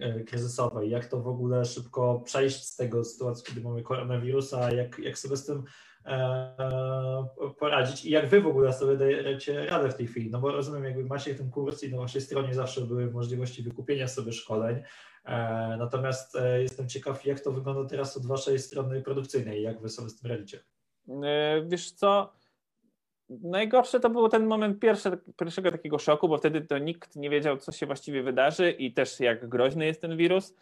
A: e, kryzysowej, jak to w ogóle szybko przejść z tego sytuacji, kiedy mamy koronawirusa, jak, jak sobie z tym poradzić? I jak wy w ogóle sobie dajecie radę w tej chwili, no bo rozumiem, jakby macie ten kurs i na waszej stronie zawsze były możliwości wykupienia sobie szkoleń, Natomiast jestem ciekaw, jak to wygląda teraz od waszej strony produkcyjnej, jak wy sobie z tym radzicie?
B: Wiesz co, najgorsze to był ten moment pierwszy, pierwszego takiego szoku, bo wtedy to nikt nie wiedział, co się właściwie wydarzy i też jak groźny jest ten wirus.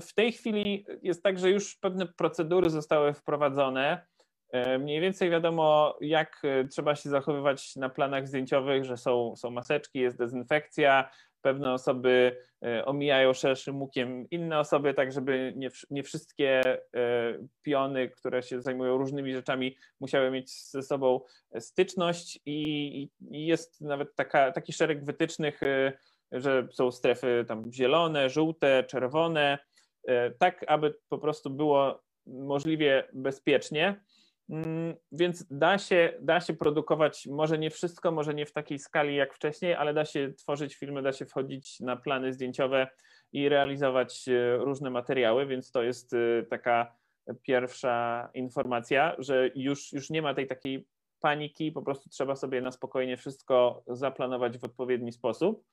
B: W tej chwili jest tak, że już pewne procedury zostały wprowadzone. E, mniej więcej wiadomo, jak e, trzeba się zachowywać na planach zdjęciowych, że są, są maseczki, jest dezynfekcja, pewne osoby e, omijają szerszym łukiem inne osoby, tak żeby nie, nie wszystkie piony, które się zajmują różnymi rzeczami, musiały mieć ze sobą styczność i, i jest nawet taka, taki szereg wytycznych, że są strefy tam zielone, żółte, czerwone, tak aby po prostu było możliwie bezpiecznie. Mm, więc da się, da się produkować, może nie wszystko, może nie w takiej skali jak wcześniej, ale da się tworzyć filmy, da się wchodzić na plany zdjęciowe i realizować e, różne materiały, więc to jest e, taka pierwsza informacja, że już, już nie ma tej takiej paniki, po prostu trzeba sobie na spokojnie wszystko zaplanować w odpowiedni sposób.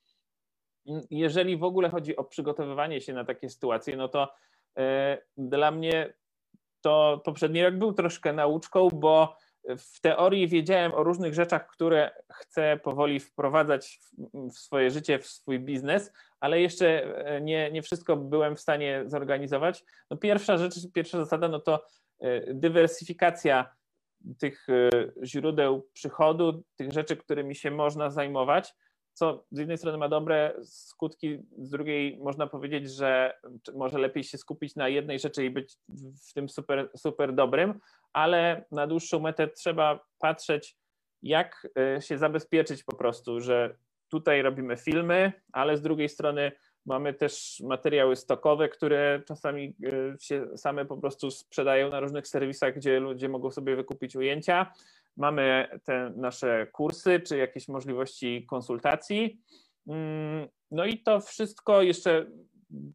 B: Jeżeli w ogóle chodzi o przygotowywanie się na takie sytuacje, no to e, dla mnie to poprzedni rok był troszkę nauczką, bo w teorii wiedziałem o różnych rzeczach, które chcę powoli wprowadzać w swoje życie, w swój biznes, ale jeszcze e, nie, nie wszystko byłem w stanie zorganizować. No pierwsza rzecz, pierwsza zasada, no to e, dywersyfikacja tych e, źródeł przychodu, tych rzeczy, którymi się można zajmować co z jednej strony ma dobre skutki, z drugiej można powiedzieć, że może lepiej się skupić na jednej rzeczy i być w tym super, super dobrym, ale na dłuższą metę trzeba patrzeć, jak e, się zabezpieczyć po prostu, że tutaj robimy filmy, ale z drugiej strony mamy też materiały stokowe, które czasami e, się same po prostu sprzedają na różnych serwisach, gdzie ludzie mogą sobie wykupić ujęcia mamy te nasze kursy, czy jakieś możliwości konsultacji. Mm, no i to wszystko jeszcze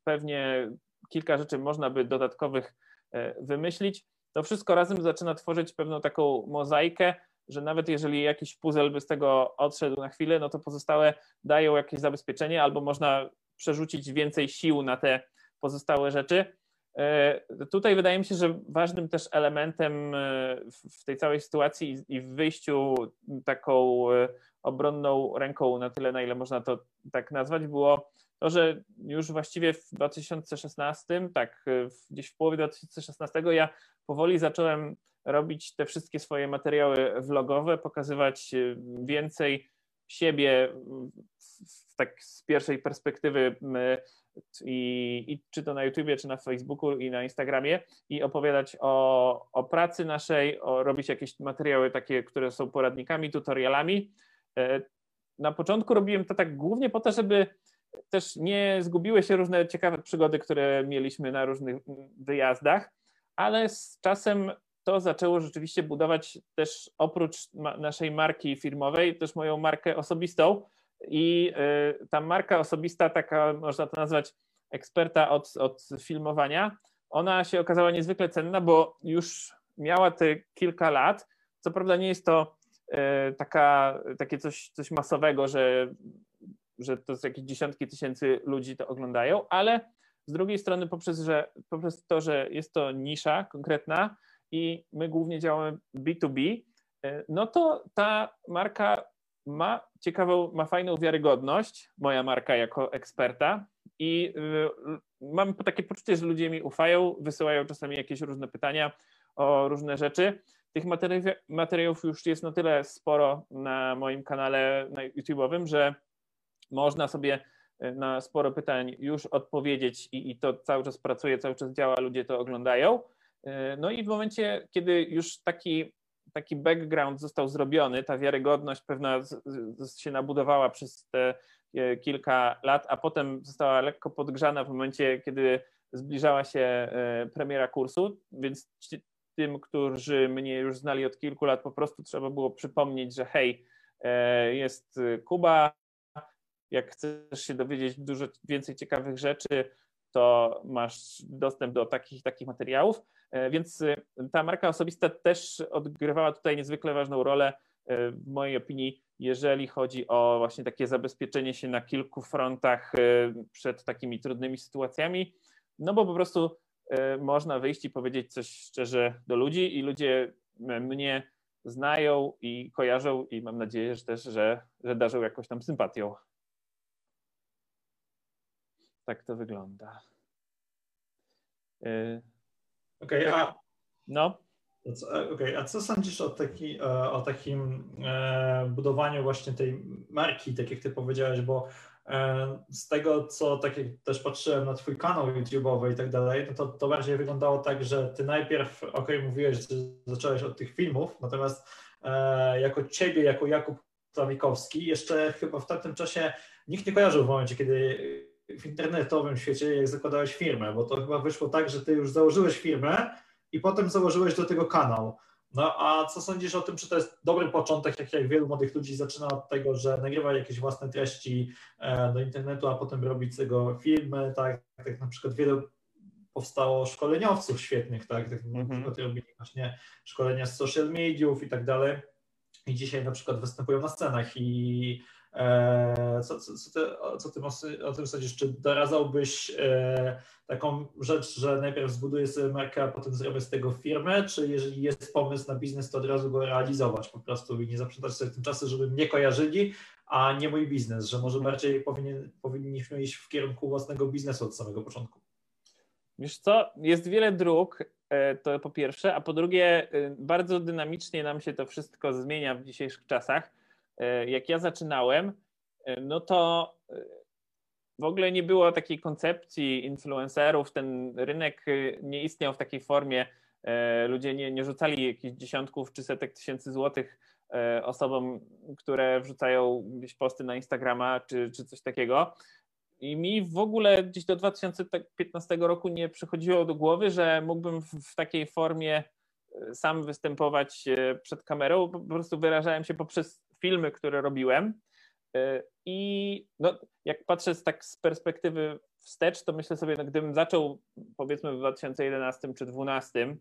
B: pewnie kilka rzeczy można by dodatkowych e, wymyślić. To wszystko razem zaczyna tworzyć pewną taką mozaikę, że nawet jeżeli jakiś puzzle by z tego odszedł na chwilę, no to pozostałe dają jakieś zabezpieczenie albo można przerzucić więcej sił na te pozostałe rzeczy. E, tutaj wydaje mi się, że ważnym też elementem e, w tej całej sytuacji i w wyjściu taką e, obronną ręką na tyle, na ile można to tak nazwać, było to, że już właściwie w 2016, tak gdzieś w połowie 2016 ja powoli zacząłem robić te wszystkie swoje materiały vlogowe, pokazywać więcej siebie tak z pierwszej perspektywy i, i, czy to na YouTubie, czy na Facebooku i na Instagramie i opowiadać o, o pracy naszej, o, robić jakieś materiały takie, które są poradnikami, tutorialami. E, na początku robiłem to tak głównie po to, żeby też nie zgubiły się różne ciekawe przygody, które mieliśmy na różnych wyjazdach, ale z czasem to zaczęło rzeczywiście budować też oprócz naszej marki firmowej, też moją markę osobistą, i y, ta marka osobista, taka można to nazwać eksperta od, od filmowania, ona się okazała niezwykle cenna, bo już miała te kilka lat. Co prawda nie jest to y, taka, takie coś, coś masowego, że, że to jest jakieś dziesiątki tysięcy ludzi to oglądają, ale z drugiej strony poprzez, że, poprzez to, że jest to nisza konkretna i my głównie działamy B2B, y, no to ta marka ma ciekawą, ma fajną wiarygodność, moja marka jako eksperta i y, mam takie poczucie, że ludzie mi ufają, wysyłają czasami jakieś różne pytania o różne rzeczy. Tych materiałów już jest na tyle sporo na moim kanale na YouTube'owym, że można sobie y, na sporo pytań już odpowiedzieć i, i to cały czas pracuje, cały czas działa, ludzie to oglądają. Y, no i w momencie, kiedy już taki taki background został zrobiony, ta wiarygodność pewna się nabudowała przez te e, kilka lat, a potem została lekko podgrzana w momencie, kiedy zbliżała się e, premiera kursu, więc tym, którzy mnie już znali od kilku lat, po prostu trzeba było przypomnieć, że hej, e, jest Kuba, jak chcesz się dowiedzieć dużo więcej ciekawych rzeczy, to masz dostęp do takich takich materiałów. E, więc e, ta marka osobista też odgrywała tutaj niezwykle ważną rolę, e, w mojej opinii, jeżeli chodzi o właśnie takie zabezpieczenie się na kilku frontach przed takimi trudnymi sytuacjami, no bo po prostu można wyjść i powiedzieć coś szczerze do ludzi i ludzie mnie znają i kojarzą i mam nadzieję, że też, że, że darzą jakąś tam sympatią. Tak to wygląda.
A: Okej, okay, a
B: no.
A: E, okay, a co sądzisz o, taki, e, o takim e, budowaniu właśnie tej marki, tak jak ty powiedziałeś, bo z tego, co tak jak też patrzyłem na twój kanał YouTube'owy i tak dalej, no to, to bardziej wyglądało tak, że ty najpierw, ok, mówiłeś, że zacząłeś od tych filmów, natomiast e, jako ciebie, jako Jakub Tawikowski, jeszcze chyba w tamtym czasie nikt nie kojarzył w momencie, kiedy w internetowym świecie, jak zakładałeś firmę, bo to chyba wyszło tak, że ty już założyłeś firmę, i potem założyłeś do tego kanał. No a co sądzisz o tym, czy to jest dobry początek, tak jak wielu młodych ludzi zaczyna od tego, że nagrywa jakieś własne treści e, do internetu, a potem robi z tego filmy, tak, tak na przykład wiele powstało szkoleniowców świetnych, tak, tak na mhm. przykład robili właśnie szkolenia z social mediów i tak dalej i dzisiaj na przykład występują na scenach i co, co, co, ty, co ty o tym sądzisz? Czy doradzałbyś e, taką rzecz, że najpierw zbuduję sobie markę, a potem zrobię z tego firmę, czy jeżeli jest pomysł na biznes, to od razu go realizować po prostu i nie zaprzedać sobie tym czasu, żeby mnie kojarzyli, a nie mój biznes, że może bardziej powinien, powinniśmy iść w kierunku własnego biznesu od samego początku?
B: Wiesz co, jest wiele dróg, e, to po pierwsze, a po drugie bardzo dynamicznie nam się to wszystko zmienia w dzisiejszych czasach E, jak ja zaczynałem, e, no to e, w ogóle nie było takiej koncepcji influencerów, ten rynek nie istniał w takiej formie, ludzie nie, nie rzucali jakichś dziesiątków czy setek tysięcy złotych osobom, które wrzucają gdzieś posty na Instagrama czy, czy coś takiego. I mi w ogóle gdzieś do 2015 roku nie przychodziło do głowy, że mógłbym w takiej formie sam występować przed kamerą. Po prostu wyrażałem się poprzez filmy, które robiłem. Y, I no, jak patrzę z, tak z perspektywy wstecz, to myślę sobie, no, gdybym zaczął powiedzmy w 2011 czy 2012,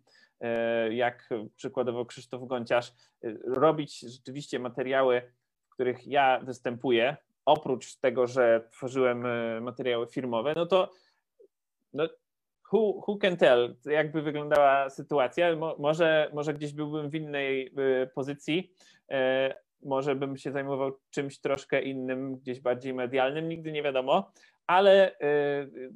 B: y, jak przykładowo Krzysztof Gonciarz, y, robić rzeczywiście materiały, w których ja występuję, oprócz tego, że tworzyłem materiały firmowe, no to no, who, who can tell, jakby wyglądała sytuacja. Mo, może, może gdzieś byłbym w innej pozycji, może bym się zajmował czymś troszkę innym, gdzieś bardziej medialnym, nigdy nie wiadomo, ale y,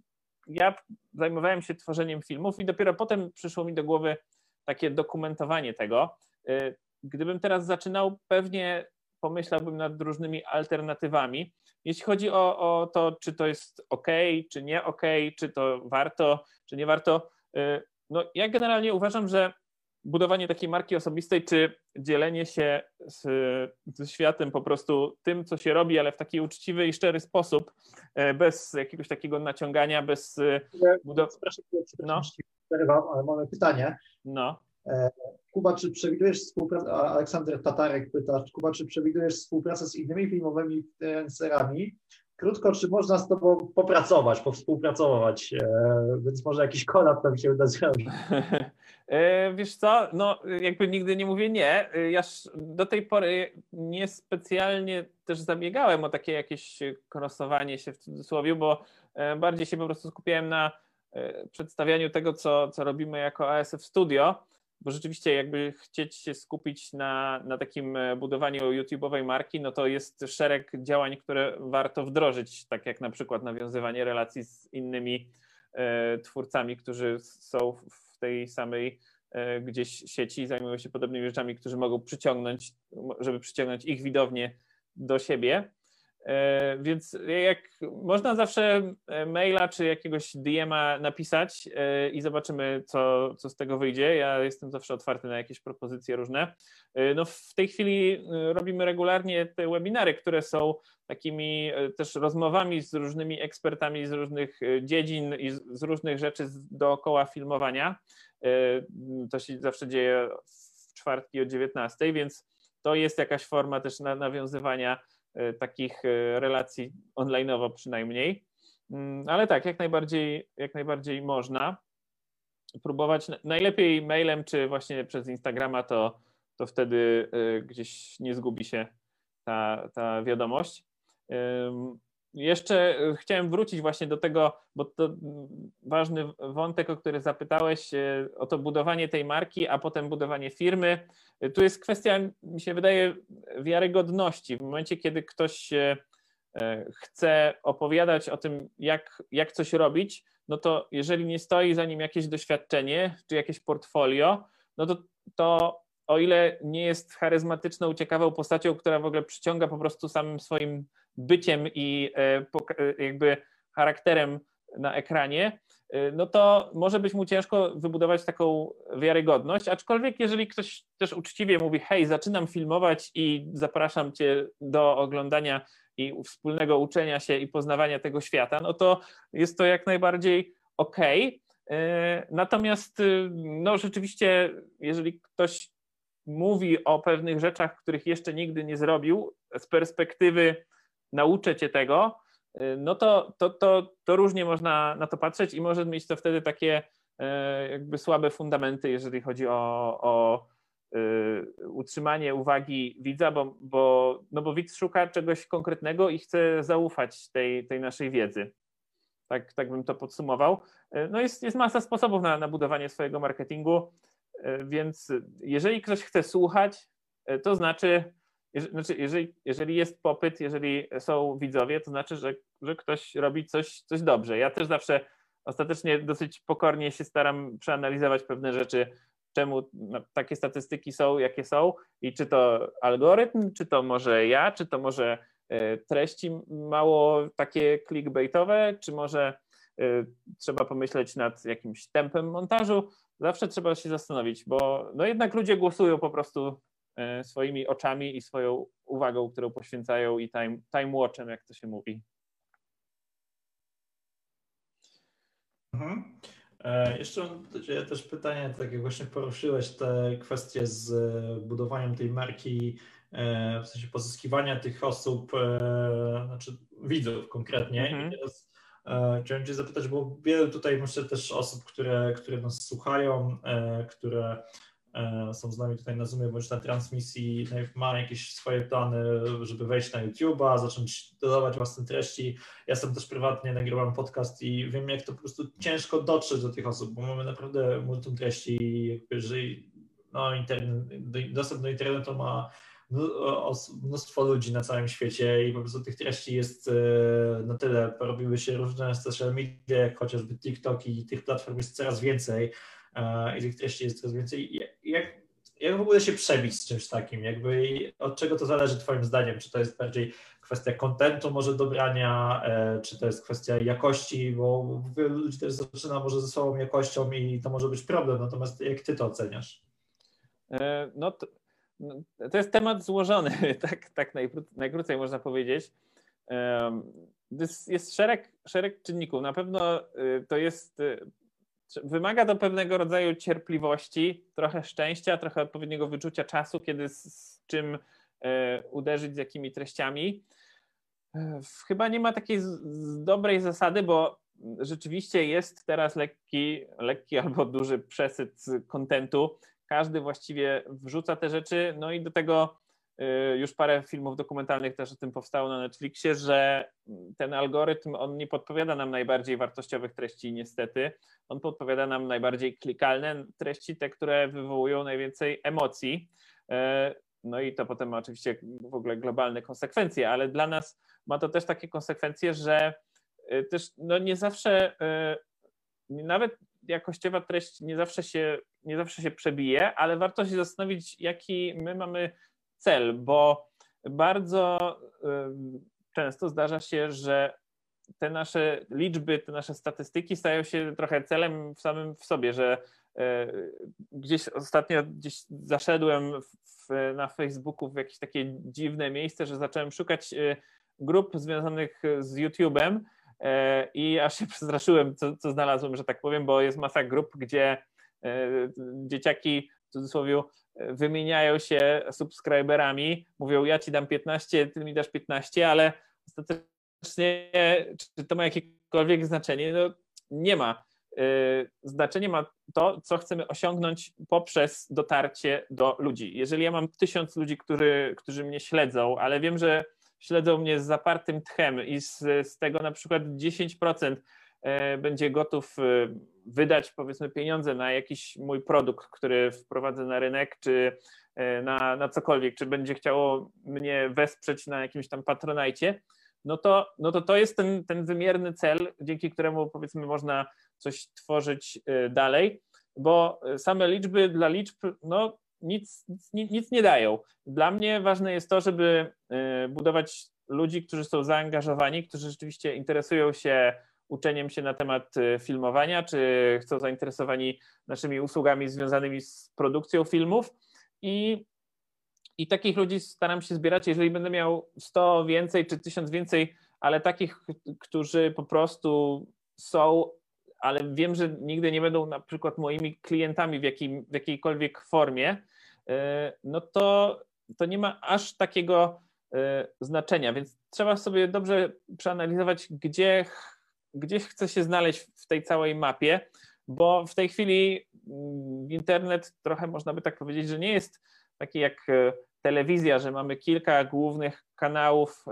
B: ja zajmowałem się tworzeniem filmów i dopiero potem przyszło mi do głowy takie dokumentowanie tego. Y, gdybym teraz zaczynał, pewnie pomyślałbym nad różnymi alternatywami. Jeśli chodzi o, o to, czy to jest ok, czy nie ok, czy to warto, czy nie warto, y, no ja generalnie uważam, że budowanie takiej marki osobistej, czy dzielenie się z, ze światem po prostu tym, co się robi, ale w taki uczciwy i szczery sposób, e, bez jakiegoś takiego naciągania, bez
A: e, budowy. No. Przerwam, ale mamy pytanie.
B: No.
A: E, Kuba, czy przewidujesz współpracę, Aleksander Tatarek pyta, Kuba, czy przewidujesz współpracę z innymi filmowymi influencerami, krótko, czy można z Tobą popracować, powspółpracować, więc może jakiś kolab tam się uda zrobić. <laughs>
B: E, wiesz co, no jakby nigdy nie mówię nie. E, ja do tej pory niespecjalnie też zabiegałem o takie jakieś krosowanie się w cudzysłowie, bo bardziej się po prostu skupiałem na przedstawianiu tego, co, co robimy jako ASF Studio bo rzeczywiście jakby chcieć się skupić na, na takim e, budowaniu YouTube'owej marki, no to jest szereg działań, które warto wdrożyć, tak jak na przykład nawiązywanie relacji z innymi e, twórcami, którzy są w tej samej e, gdzieś sieci, zajmują się podobnymi rzeczami, którzy mogą przyciągnąć, żeby przyciągnąć ich widownię do siebie. E, więc jak można zawsze e, maila czy jakiegoś DM-a napisać e, i zobaczymy, co, co z tego wyjdzie. Ja jestem zawsze otwarty na jakieś propozycje różne. No w tej chwili robimy regularnie te webinary, które są takimi też rozmowami z różnymi ekspertami z różnych dziedzin i z różnych rzeczy dookoła filmowania. To się zawsze dzieje w czwartki o 19, więc to jest jakaś forma też nawiązywania takich e, relacji online'owo przynajmniej. Mm, ale tak, jak najbardziej, jak najbardziej można próbować. Najlepiej mailem czy właśnie przez Instagrama, to, to wtedy e, gdzieś nie zgubi się ta, ta wiadomość. Jeszcze chciałem wrócić właśnie do tego, bo to ważny wątek, o który zapytałeś, o to budowanie tej marki, a potem budowanie firmy. Tu jest kwestia, mi się wydaje, wiarygodności. W momencie, kiedy ktoś chce opowiadać o tym, jak, jak coś robić, no to jeżeli nie stoi za nim jakieś doświadczenie czy jakieś portfolio, no to, to o ile nie jest charyzmatyczną, ciekawą postacią, która w ogóle przyciąga po prostu samym swoim byciem i e, e, jakby charakterem na ekranie, e, no to może być mu ciężko wybudować taką wiarygodność, aczkolwiek jeżeli ktoś też uczciwie mówi, hej, zaczynam filmować i zapraszam cię do oglądania i wspólnego uczenia się i poznawania tego świata, no to jest to jak najbardziej okej. Okay. Natomiast no rzeczywiście, jeżeli ktoś mówi o pewnych rzeczach, których jeszcze nigdy nie zrobił, z perspektywy nauczę cię tego, no to, to, to, to różnie można na to patrzeć i może mieć to wtedy takie jakby słabe fundamenty, jeżeli chodzi o, o Y, utrzymanie uwagi widza, bo, bo, no bo widz szuka czegoś konkretnego i chce zaufać tej, tej naszej wiedzy. Tak, tak bym to podsumował. Y, no jest, jest masa sposobów na, na budowanie swojego marketingu, y, więc jeżeli ktoś chce słuchać, to znaczy, jeżeli, znaczy jeżeli, jeżeli jest popyt, jeżeli są widzowie, to znaczy, że, że ktoś robi coś, coś dobrze. Ja też zawsze ostatecznie dosyć pokornie się staram przeanalizować pewne rzeczy czemu no, takie statystyki są, jakie są i czy to algorytm, czy to może ja, czy to może e, treści mało takie clickbaitowe, czy może e, trzeba pomyśleć nad jakimś tempem montażu. Zawsze trzeba się zastanowić, bo no jednak ludzie głosują po prostu swoimi oczami i swoją uwagą, którą poświęcają i time, time watchem, jak to się mówi.
A: Mhm. E, jeszcze mam do Ciebie też pytanie, tak jak właśnie poruszyłeś te kwestie z e, budowaniem tej marki, e, w sensie pozyskiwania tych osób, znaczy widzów konkretnie. Mhm. Teraz chciałem Cię zapytać, bo wielu tutaj myślę też osób, które, które nas słuchają, które E, są z nami tutaj na Zoomie bądź na transmisji, no ma jakieś swoje plany, żeby wejść na YouTube'a, zacząć dodawać własne treści. Ja sam też prywatnie nagrywam podcast i wiem, jak to po prostu ciężko dotrzeć do tych osób, bo mamy naprawdę multum treści, jakby, że no, internet, dostęp do internetu ma mnóstwo ludzi na całym świecie i po prostu tych treści jest e, na tyle, porobiły się różne social media, jak chociażby TikTok i tych platform jest coraz więcej E, i tych treści jest coraz więcej. Jak, jak w ogóle się przebić z czymś takim? Jakby od czego to zależy Twoim zdaniem? Czy to jest bardziej kwestia kontentu może dobrania, e, czy to jest kwestia jakości, bo wielu ludzi też zaczyna może ze słabą jakością i to może być problem, natomiast jak Ty to oceniasz?
B: E, no to, no, to jest temat złożony, <laughs> tak, tak najkrócej można powiedzieć. Jest, szereg, szereg czynników. Na pewno to jest Wymaga to pewnego rodzaju cierpliwości, trochę szczęścia, trochę odpowiedniego wyczucia czasu, kiedy z, z czym e, uderzyć, z jakimi treściami. E, chyba nie ma takiej z, z dobrej zasady, bo rzeczywiście jest teraz lekki, lekki albo duży przesyt kontentu. Każdy właściwie wrzuca te rzeczy, no i do tego już parę filmów dokumentalnych też o tym powstało na Netflixie, że ten algorytm, on nie podpowiada nam najbardziej wartościowych treści niestety, on podpowiada nam najbardziej klikalne treści, te, które wywołują najwięcej emocji. Y, no i to potem ma oczywiście w ogóle globalne konsekwencje, ale dla nas ma to też takie konsekwencje, że y, też no nie zawsze, nawet jakościowa treść nie zawsze się, nie zawsze się przebije, ale warto się zastanowić, jaki my mamy cel, bo bardzo często zdarza się, że te nasze liczby, te nasze statystyki stają się trochę celem w samym w sobie, że e, gdzieś ostatnio gdzieś zaszedłem w, na Facebooku w jakieś takie dziwne miejsce, że zacząłem szukać e, grup związanych z YouTube'em e, i aż się <laughs> przestraszyłem, co, co znalazłem, że tak powiem, bo jest masa grup, gdzie dzieciaki w cudzysłowie wymieniają się subskryberami, mówią ja ci dam 15, ty mi dasz 15, ale ostatecznie czy to ma jakiekolwiek znaczenie? No nie ma. znaczenie ma to, co chcemy osiągnąć poprzez dotarcie do ludzi. Jeżeli ja mam tysiąc ludzi, którzy, którzy mnie śledzą, ale wiem, że śledzą mnie z zapartym tchem i z, z tego na przykład 10% e, będzie gotów e, wydać powiedzmy pieniądze na jakiś mój produkt, który wprowadzę na rynek, czy e, na, na cokolwiek, czy będzie chciało mnie wesprzeć na jakimś tam patronajcie, no to, no to to jest ten, ten wymierny cel, dzięki któremu powiedzmy można coś tworzyć dalej, bo same liczby dla liczb, no nic, nic, nic nie dają. Dla mnie ważne jest to, żeby budować ludzi, którzy są zaangażowani, którzy rzeczywiście interesują się uczeniem się na temat y, filmowania, czy chcą zainteresowani naszymi usługami związanymi z produkcją filmów. I, I takich ludzi staram się zbierać, jeżeli będę miał 100 więcej czy 1000 więcej, ale takich, którzy po prostu są, ale wiem, że nigdy nie będą na przykład moimi klientami w, jakim, w jakiejkolwiek formie, E, no to, to nie ma aż takiego e, znaczenia, więc trzeba sobie dobrze przeanalizować, gdzie, gdzie chce się znaleźć w tej całej mapie, bo w tej chwili mm, internet trochę można by tak powiedzieć, że nie jest taki jak e, telewizja, że mamy kilka głównych kanałów,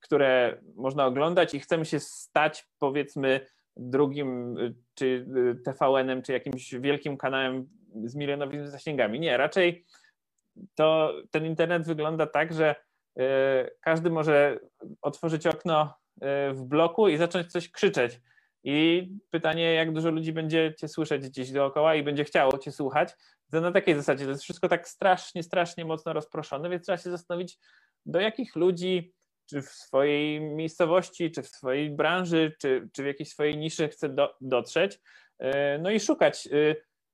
B: które można oglądać i chcemy się stać powiedzmy drugim czy TVN-em, czy jakimś wielkim kanałem z milionowymi zasięgami. Nie, raczej to ten internet wygląda tak, że e, każdy może otworzyć okno e, w bloku i zacząć coś krzyczeć. I pytanie, jak dużo ludzi będzie cię słyszeć gdzieś dookoła i będzie chciało cię słuchać. To na takiej zasadzie to jest wszystko tak strasznie, strasznie mocno rozproszone, więc trzeba się zastanowić, do jakich ludzi, czy w swojej miejscowości, czy w swojej branży, czy, czy w jakiejś swojej niszy chce do, dotrzeć. E, no i szukać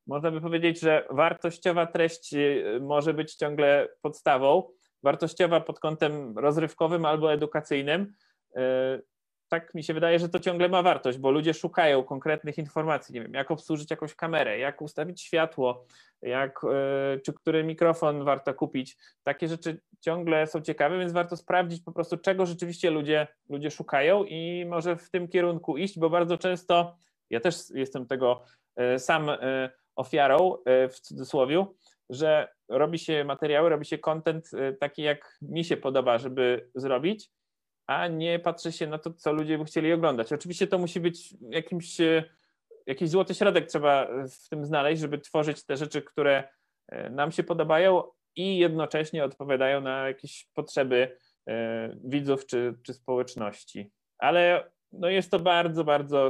B: można by powiedzieć, że wartościowa treść może być ciągle podstawą. Wartościowa pod kątem rozrywkowym albo edukacyjnym. Y, tak mi się wydaje, że to ciągle ma wartość, bo ludzie szukają konkretnych informacji, nie wiem, jak obsłużyć jakąś kamerę, jak ustawić światło, jak, y, czy który mikrofon warto kupić. Takie rzeczy ciągle są ciekawe, więc warto sprawdzić po prostu, czego rzeczywiście ludzie, ludzie szukają i może w tym kierunku iść, bo bardzo często, ja też jestem tego sam ofiarą, e, w cudzysłowie, że robi się materiały, robi się content e, taki, jak mi się podoba, żeby zrobić, a nie patrzy się na to, co ludzie by chcieli oglądać. Oczywiście to musi być jakimś, e, jakiś złoty środek trzeba w tym znaleźć, żeby tworzyć te rzeczy, które nam się podobają i jednocześnie odpowiadają na jakieś potrzeby widzów czy, czy społeczności. Ale no jest to bardzo, bardzo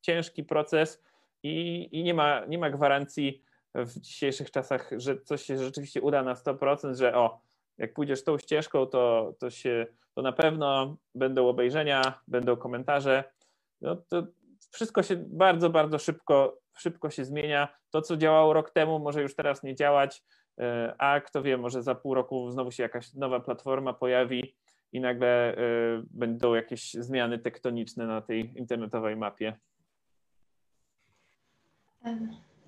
B: ciężki proces i, i nie, ma, nie ma gwarancji w dzisiejszych czasach, że coś się rzeczywiście uda na 100%, że o, jak pójdziesz tą ścieżką, to, to, się, to na pewno będą obejrzenia, będą komentarze. No to wszystko się bardzo, bardzo szybko, szybko się zmienia. To, co działało rok temu, może już teraz nie działać, e, a kto wie, może za pół roku znowu się jakaś nowa platforma pojawi i nagle e, będą jakieś zmiany tektoniczne na tej internetowej mapie.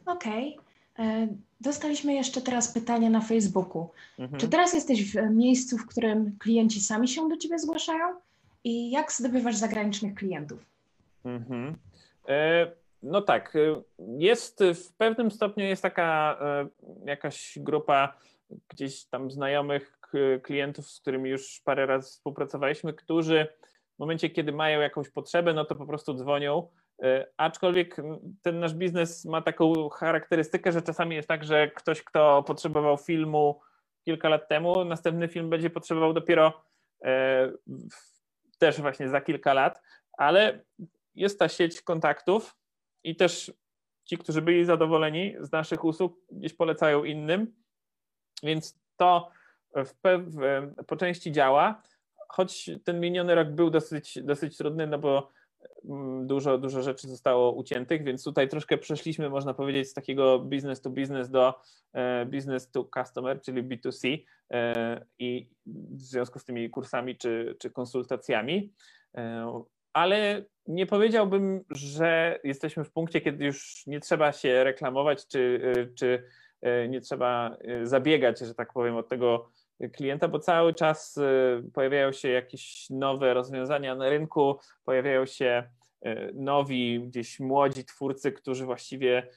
C: Okej. Okay. E, dostaliśmy jeszcze teraz pytanie na Facebooku. Mhm. Czy teraz jesteś w miejscu, w którym klienci sami się do ciebie zgłaszają? I jak zdobywasz zagranicznych klientów? Mhm.
B: E, no tak, e, jest w pewnym stopniu jest taka e, jakaś grupa gdzieś tam znajomych klientów, z którymi już parę razy współpracowaliśmy, którzy w momencie, kiedy mają jakąś potrzebę, no to po prostu dzwonią aczkolwiek ten nasz biznes ma taką charakterystykę, że czasami jest tak, że ktoś, kto potrzebował filmu kilka lat temu, następny film będzie potrzebował dopiero e, też właśnie za kilka lat, ale jest ta sieć kontaktów i też ci, którzy byli zadowoleni z naszych usług, gdzieś polecają innym, więc to po części działa, choć ten miniony rok był dosyć, dosyć trudny, no bo dużo, dużo rzeczy zostało uciętych, więc tutaj troszkę przeszliśmy, można powiedzieć, z takiego business to business do e, business to customer, czyli B2C e, i w związku z tymi kursami czy, czy konsultacjami. E, ale nie powiedziałbym, że jesteśmy w punkcie, kiedy już nie trzeba się reklamować, czy, czy nie trzeba zabiegać, że tak powiem, od tego klienta, bo cały czas pojawiają się jakieś nowe rozwiązania na rynku, pojawiają się nowi, gdzieś młodzi twórcy, którzy właściwie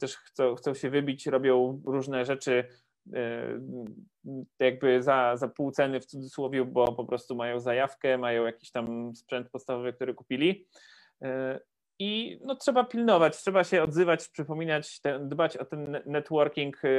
B: też chcą, chcą się wybić, robią różne rzeczy jakby za, za pół ceny w cudzysłowie, bo po prostu mają zajawkę, mają jakiś tam sprzęt podstawowy, który kupili. I no, trzeba pilnować, trzeba się odzywać, przypominać, dbać o ten networking, yy,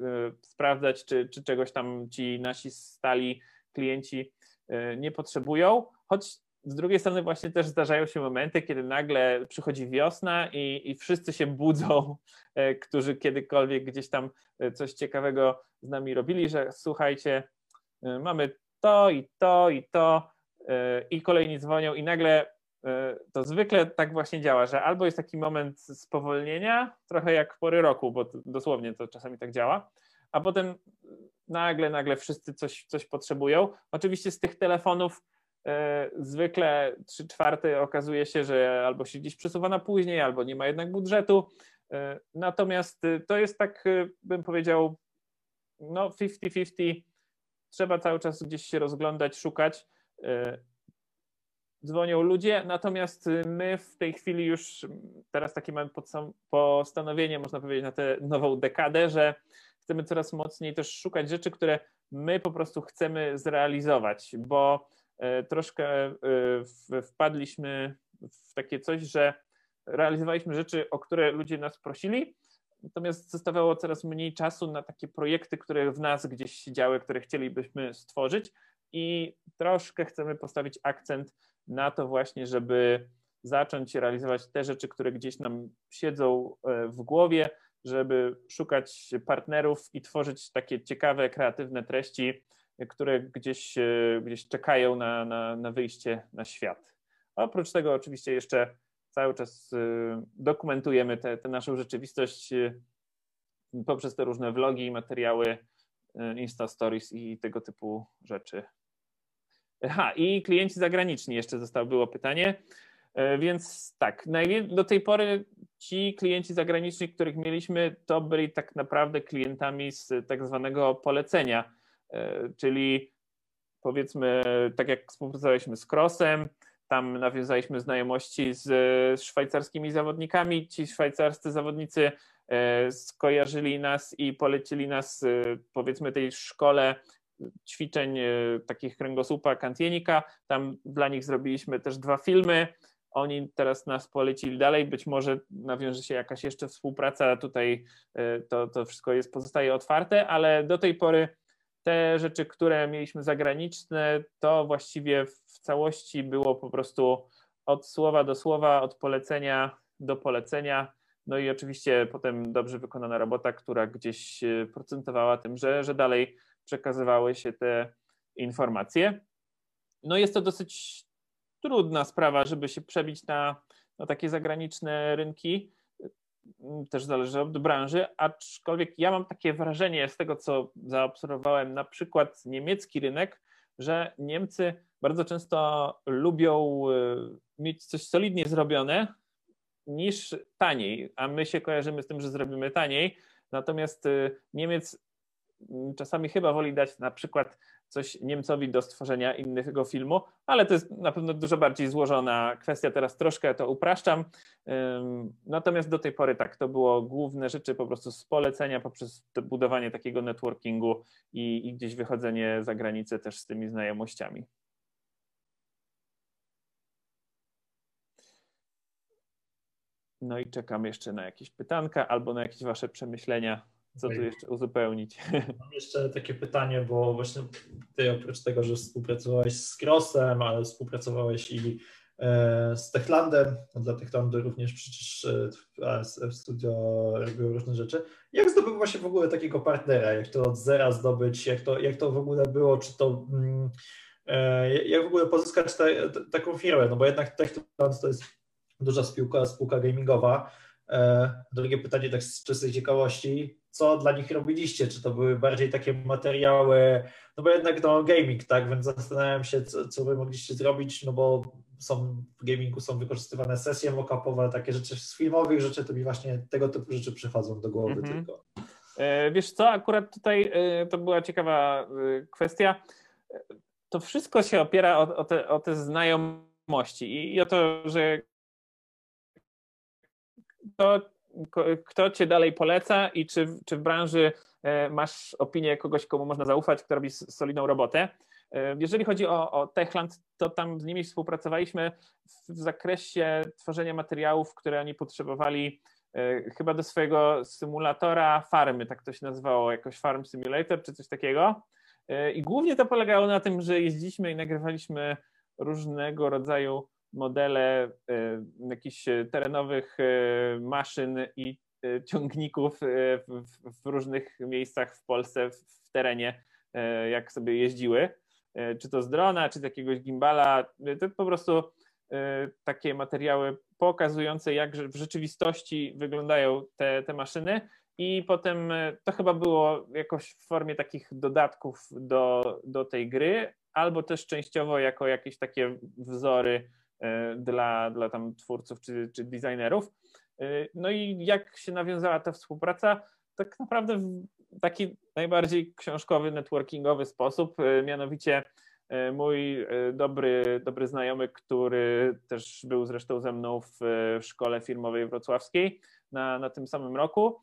B: yy, sprawdzać, czy, czy czegoś tam ci nasi stali klienci yy, nie potrzebują. Choć z drugiej strony właśnie też zdarzają się momenty, kiedy nagle przychodzi wiosna i, i wszyscy się budzą, y, którzy kiedykolwiek gdzieś tam y, coś ciekawego z nami robili, że słuchajcie, y, mamy to i to i to i kolejni dzwonią i nagle to zwykle tak właśnie działa, że albo jest taki moment spowolnienia, trochę jak pory roku, bo dosłownie to czasami tak działa, a potem nagle, nagle wszyscy coś, coś potrzebują. Oczywiście z tych telefonów e, zwykle trzy czwarte okazuje się, że albo się gdzieś przesuwa na później, albo nie ma jednak budżetu. E, natomiast to jest tak, bym powiedział, no 50-50. Trzeba cały czas gdzieś się rozglądać, szukać dzwonią ludzie, natomiast my w tej chwili już teraz takie mamy postanowienie, można powiedzieć, na tę nową dekadę, że chcemy coraz mocniej też szukać rzeczy, które my po prostu chcemy zrealizować, bo e, troszkę e, wpadliśmy w takie coś, że realizowaliśmy rzeczy, o które ludzie nas prosili, natomiast zostawało coraz mniej czasu na takie projekty, które w nas gdzieś siedziały, które chcielibyśmy stworzyć i troszkę chcemy postawić akcent na to właśnie, żeby zacząć realizować te rzeczy, które gdzieś nam siedzą e, w głowie, żeby szukać partnerów i tworzyć takie ciekawe, kreatywne treści, które gdzieś, e, gdzieś czekają na, na, na wyjście na świat. A oprócz tego oczywiście jeszcze cały czas e, dokumentujemy tę naszą rzeczywistość poprzez te różne vlogi, materiały, Insta Stories i tego typu rzeczy. Aha, i klienci zagraniczni jeszcze zostało, było pytanie. E, więc tak, do tej pory ci klienci zagraniczni, których mieliśmy, to byli tak naprawdę klientami z tak zwanego polecenia, e, czyli powiedzmy, tak jak współpracowaliśmy z Crossem, tam nawiązaliśmy znajomości z, z szwajcarskimi zawodnikami. Ci szwajcarscy zawodnicy e, skojarzyli nas i polecili nas, powiedzmy, tej szkole ćwiczeń e, takich kręgosłupa Kantienika. Tam dla nich zrobiliśmy też dwa filmy. Oni teraz nas polecili dalej. Być może nawiąże się jakaś jeszcze współpraca. Tutaj e, to, to wszystko jest, pozostaje otwarte, ale do tej pory te rzeczy, które mieliśmy zagraniczne, to właściwie w całości było po prostu od słowa do słowa, od polecenia do polecenia. No i oczywiście potem dobrze wykonana robota, która gdzieś e, procentowała tym, że, że dalej przekazywały się te informacje. No jest to dosyć trudna sprawa, żeby się przebić na, na takie zagraniczne rynki. Też zależy od branży, aczkolwiek ja mam takie wrażenie z tego, co zaobserwowałem, na przykład niemiecki rynek, że Niemcy bardzo często lubią y, mieć coś solidnie zrobione niż taniej, a my się kojarzymy z tym, że zrobimy taniej. Natomiast y, Niemiec czasami chyba woli dać na przykład coś Niemcowi do stworzenia innego filmu, ale to jest na pewno dużo bardziej złożona kwestia. Teraz troszkę to upraszczam. Natomiast do tej pory tak, to było główne rzeczy po prostu z polecenia poprzez budowanie takiego networkingu i, i gdzieś wychodzenie za granicę też z tymi znajomościami. No i czekam jeszcze na jakieś pytanka albo na jakieś Wasze przemyślenia co tu jeszcze uzupełnić? <laughs>
A: Mam jeszcze takie pytanie, bo właśnie ty oprócz tego, że współpracowałeś z Crossem, ale współpracowałeś i e, z Techlandem, no dla Techlandu również przecież e, ASF Studio robiło różne rzeczy. Jak zdobywa się w ogóle takiego partnera? Jak to od zera zdobyć? Jak to, jak to w ogóle było? Czy to mm, e, jak w ogóle pozyskać taką firmę? No bo jednak Techland to jest duża spółka, spółka gamingowa. Drugie pytanie tak z czystej ciekawości, co dla nich robiliście? Czy to były bardziej takie materiały, no bo jednak to gaming, tak, więc zastanawiam się, co, co wy mogliście zrobić, no bo są w gamingu są wykorzystywane sesje mockupowe, takie rzeczy z filmowych rzeczy, to mi właśnie tego typu rzeczy przychodzą do głowy mhm. tylko.
B: E, wiesz co, akurat tutaj e, to była ciekawa e, kwestia. To wszystko się opiera o, o, te, o te znajomości i, i o to, że to kto cię dalej poleca i czy, czy w branży e, masz opinię kogoś, komu można zaufać, kto robi solidną robotę. E, jeżeli chodzi o, o Techland, to tam z nimi współpracowaliśmy w zakresie tworzenia materiałów, które oni potrzebowali e, chyba do swojego symulatora farmy, tak to się nazywało, jakoś Farm Simulator czy coś takiego. I głównie to polegało na tym, że jeździliśmy i nagrywaliśmy różnego rodzaju modele e, jakichś terenowych e, maszyn i e, ciągników w, różnych miejscach w Polsce, w terenie, jak sobie jeździły. Czy to z drona, czy z jakiegoś gimbala. To po prostu takie materiały pokazujące, jak w rzeczywistości wyglądają te, te maszyny. I potem to chyba było jakoś w formie takich dodatków do, do tej gry, albo też częściowo jako jakieś takie wzory dla, dla tam twórców czy, czy designerów. E, no i jak się nawiązała ta współpraca? Tak naprawdę w taki najbardziej książkowy, networkingowy sposób, e, mianowicie mój dobry, dobry znajomy, który też był zresztą ze mną w szkole firmowej wrocławskiej na, na tym samym roku,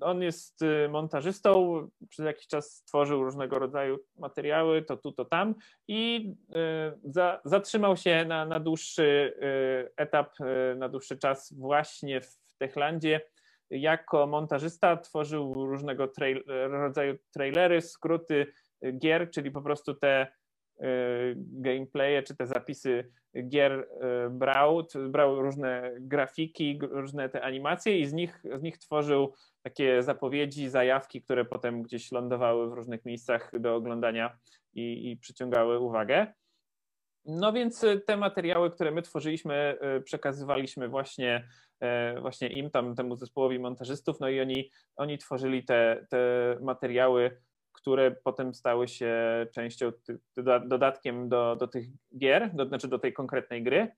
B: on jest y, montażystą, przez jakiś czas tworzył różnego rodzaju materiały, to tu, to tam i y, za, zatrzymał się na, na dłuższy y, etap, na dłuższy czas właśnie w Techlandzie. Jako montażysta tworzył różnego trail, rodzaju trailery, skróty gier, czyli po prostu te gameplaye czy te zapisy gier brał, brał różne grafiki, różne te animacje i z nich, z nich tworzył takie zapowiedzi, zajawki, które potem gdzieś lądowały w różnych miejscach do oglądania i, i przyciągały uwagę. No więc y, te materiały, które my tworzyliśmy, przekazywaliśmy właśnie, e, właśnie im, tam temu zespołowi montażystów, no i oni, oni tworzyli te, te materiały, które potem stały się częścią, dodatkiem do, do tych gier, do, znaczy do tej konkretnej gry.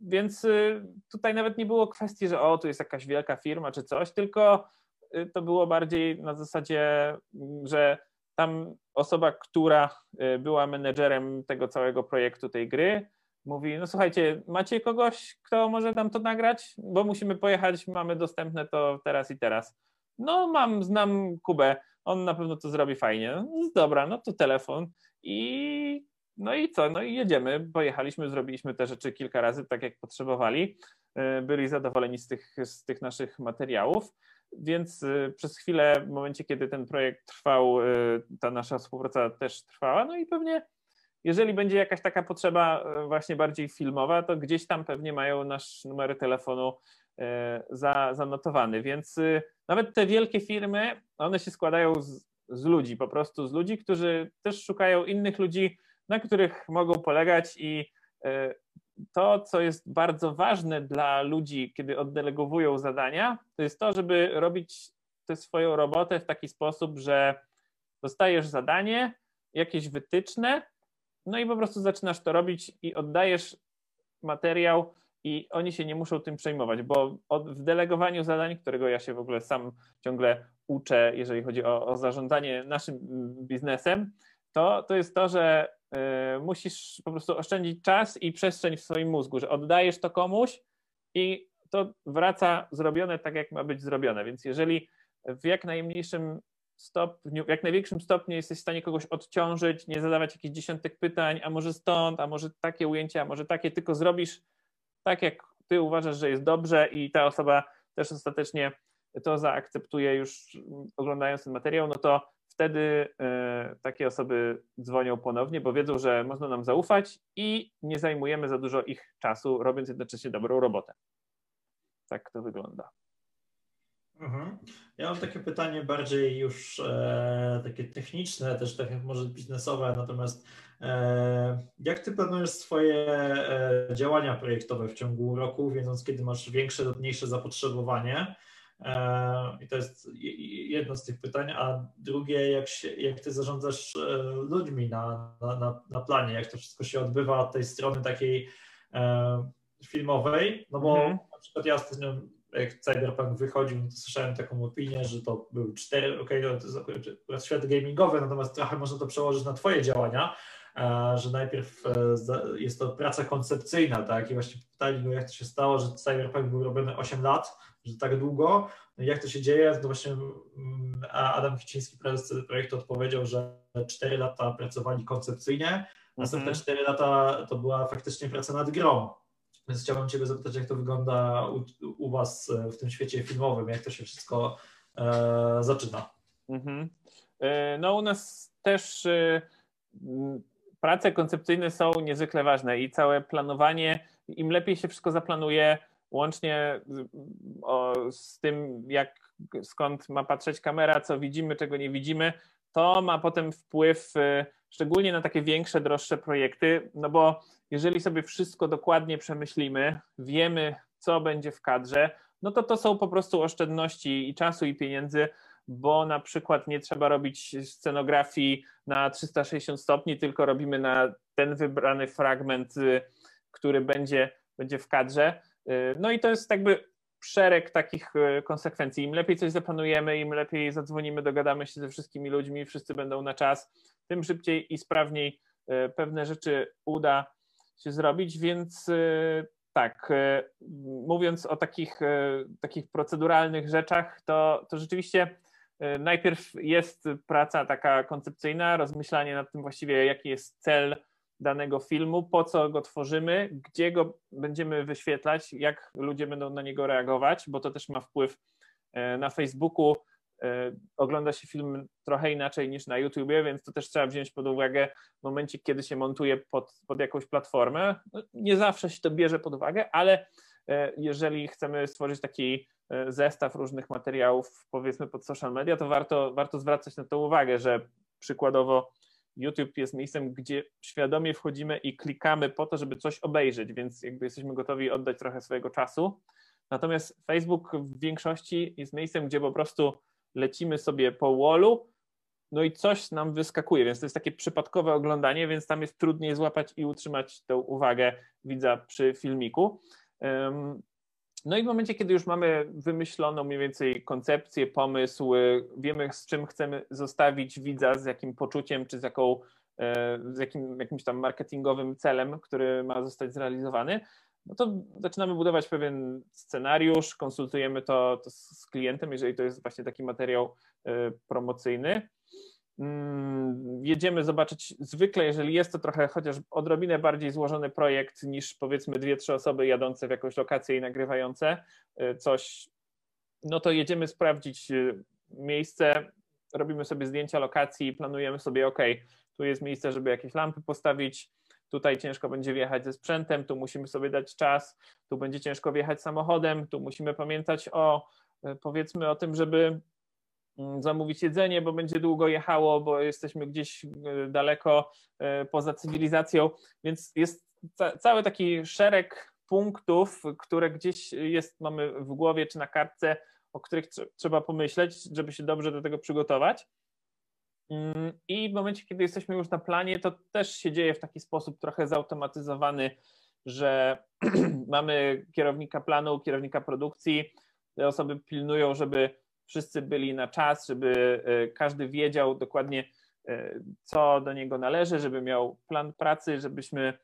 B: Więc y, tutaj nawet nie było kwestii, że o, tu jest jakaś wielka firma czy coś, tylko Y, to było bardziej na zasadzie, mm, że tam osoba, która y, była menedżerem tego całego projektu, tej gry, mówi, no słuchajcie, macie kogoś, kto może nam to nagrać? Bo musimy pojechać, mamy dostępne to teraz i teraz. No mam, znam Kubę, on na pewno to zrobi fajnie. No, dobra, no to telefon i no i co, no i jedziemy, pojechaliśmy, zrobiliśmy te rzeczy kilka razy, tak jak potrzebowali, y, byli zadowoleni z tych, z tych naszych materiałów. Więc y, przez chwilę, w momencie, kiedy ten projekt trwał, y, ta nasza współpraca też trwała. No i pewnie, jeżeli będzie jakaś taka potrzeba właśnie bardziej filmowa, to gdzieś tam pewnie mają nasz numer telefonu za, zanotowany. Więc nawet te wielkie firmy, one się składają z, z ludzi, po prostu z ludzi, którzy też szukają innych ludzi, na których mogą polegać i to, co jest bardzo ważne dla ludzi, kiedy oddelegowują zadania, to jest to, żeby robić tę swoją robotę w taki sposób, że dostajesz zadanie, jakieś wytyczne, no i po prostu zaczynasz to robić i oddajesz materiał i oni się nie muszą tym przejmować, bo w delegowaniu zadań, którego ja się w ogóle sam ciągle uczę, jeżeli chodzi o, o zarządzanie naszym biznesem, to, to jest to, że y, musisz po prostu oszczędzić czas i przestrzeń w swoim mózgu, że oddajesz to komuś i to wraca zrobione tak, jak ma być zrobione. Więc jeżeli w jak najmniejszym stopniu, jak największym stopniu jesteś w stanie kogoś odciążyć, nie zadawać jakichś dziesiątek pytań, a może stąd, a może takie ujęcia, a może takie, tylko zrobisz tak, jak ty uważasz, że jest dobrze i ta osoba też ostatecznie to zaakceptuje już oglądając ten materiał, no to wtedy e, takie osoby dzwonią ponownie, bo wiedzą, że można nam zaufać i nie zajmujemy za dużo ich czasu, robiąc jednocześnie dobrą robotę. Tak to wygląda.
A: Mhm. Ja mam takie pytanie bardziej już e, takie techniczne, też tak może biznesowe, natomiast e, jak ty planujesz swoje e, działania projektowe w ciągu roku, wiedząc kiedy masz większe lub mniejsze zapotrzebowanie? E, I to jest jedno z tych pytań. A drugie, jak, się, jak ty zarządzasz e, ludźmi na, na, na planie, jak to wszystko się odbywa od tej strony takiej e, filmowej, no bo mhm. na przykład ja ostatnio jak Cyberpunk wychodził, to słyszałem taką opinię, że to były cztery, okay, to jest akurat świat gamingowy, natomiast trochę można to przełożyć na twoje działania, że najpierw jest to praca koncepcyjna, tak, i właśnie pytali go, jak to się stało, że Cyberpunk był robiony 8 lat, że tak długo. No jak to się dzieje? To właśnie mm, Adam Kiciński, prezes projektu, odpowiedział, że 4 lata pracowali koncepcyjnie, następne 4 mhm. lata to była faktycznie praca nad grą. Więc chciałbym Ciebie zapytać, jak to wygląda u, u Was w tym świecie filmowym, jak to się wszystko e, zaczyna. Mhm.
B: E, no u nas też e, prace koncepcyjne są niezwykle ważne i całe planowanie, im lepiej się wszystko zaplanuje, łącznie z tym, jak skąd ma patrzeć kamera, co widzimy, czego nie widzimy, to ma potem wpływ szczególnie na takie większe, droższe projekty, no bo jeżeli sobie wszystko dokładnie przemyślimy, wiemy, co będzie w kadrze, no to to są po prostu oszczędności i czasu, i pieniędzy, bo na przykład nie trzeba robić scenografii na 360 stopni, tylko robimy na ten wybrany fragment, y, który będzie, będzie w kadrze. Y, no i to jest jakby szereg takich y, konsekwencji. Im lepiej coś zaplanujemy, im lepiej zadzwonimy, dogadamy się ze wszystkimi ludźmi, wszyscy będą na czas, tym szybciej i sprawniej pewne rzeczy uda się zrobić, więc tak, mówiąc o takich, takich proceduralnych rzeczach, to, to rzeczywiście E, najpierw jest praca taka koncepcyjna, rozmyślanie nad tym właściwie, jaki jest cel danego filmu, po co go tworzymy, gdzie go będziemy wyświetlać, jak ludzie będą na niego reagować, bo to też ma wpływ e, na Facebooku. E, ogląda się film trochę inaczej niż na YouTubie, więc to też trzeba wziąć pod uwagę w momencie, kiedy się montuje pod, pod jakąś platformę. No, nie zawsze się to bierze pod uwagę, ale jeżeli chcemy stworzyć taki E, zestaw różnych materiałów, powiedzmy pod social media, to warto, warto zwracać na to uwagę, że przykładowo YouTube jest miejscem, gdzie świadomie wchodzimy i klikamy po to, żeby coś obejrzeć, więc jakby jesteśmy gotowi oddać trochę swojego czasu. Natomiast Facebook w większości jest miejscem, gdzie po prostu lecimy sobie po wallu, no i coś nam wyskakuje, więc to jest takie przypadkowe oglądanie, więc tam jest trudniej złapać i utrzymać tę uwagę widza przy filmiku. No i w momencie, kiedy już mamy wymyśloną mniej więcej koncepcję, pomysł, wiemy z czym chcemy zostawić widza, z jakim poczuciem, czy z, jaką, e, z jakim, jakimś tam marketingowym celem, który ma zostać zrealizowany, no to zaczynamy budować pewien scenariusz, konsultujemy to, to z klientem, jeżeli to jest właśnie taki materiał e, promocyjny. Mm, jedziemy zobaczyć, zwykle jeżeli jest to trochę chociaż odrobinę bardziej złożony projekt niż powiedzmy dwie, trzy osoby jadące w jakąś lokację i nagrywające y, coś, no to jedziemy sprawdzić y, miejsce, robimy sobie zdjęcia lokacji, planujemy sobie, ok, tu jest miejsce, żeby jakieś lampy postawić, tutaj ciężko będzie wjechać ze sprzętem, tu musimy sobie dać czas, tu będzie ciężko wjechać samochodem, tu musimy pamiętać o y, powiedzmy o tym, żeby zamówić jedzenie, bo będzie długo jechało, bo jesteśmy gdzieś e, daleko e, poza cywilizacją, więc jest cały taki szereg punktów, które gdzieś jest, mamy w głowie czy na kartce, o których trzeba pomyśleć, żeby się dobrze do tego przygotować. Mm, I w momencie, kiedy jesteśmy już na planie, to też się dzieje w taki sposób trochę zautomatyzowany, że <clears throat> mamy kierownika planu, kierownika produkcji, te osoby pilnują, żeby wszyscy byli na czas, żeby e, każdy wiedział dokładnie, e, co do niego należy, żeby miał plan pracy, żebyśmy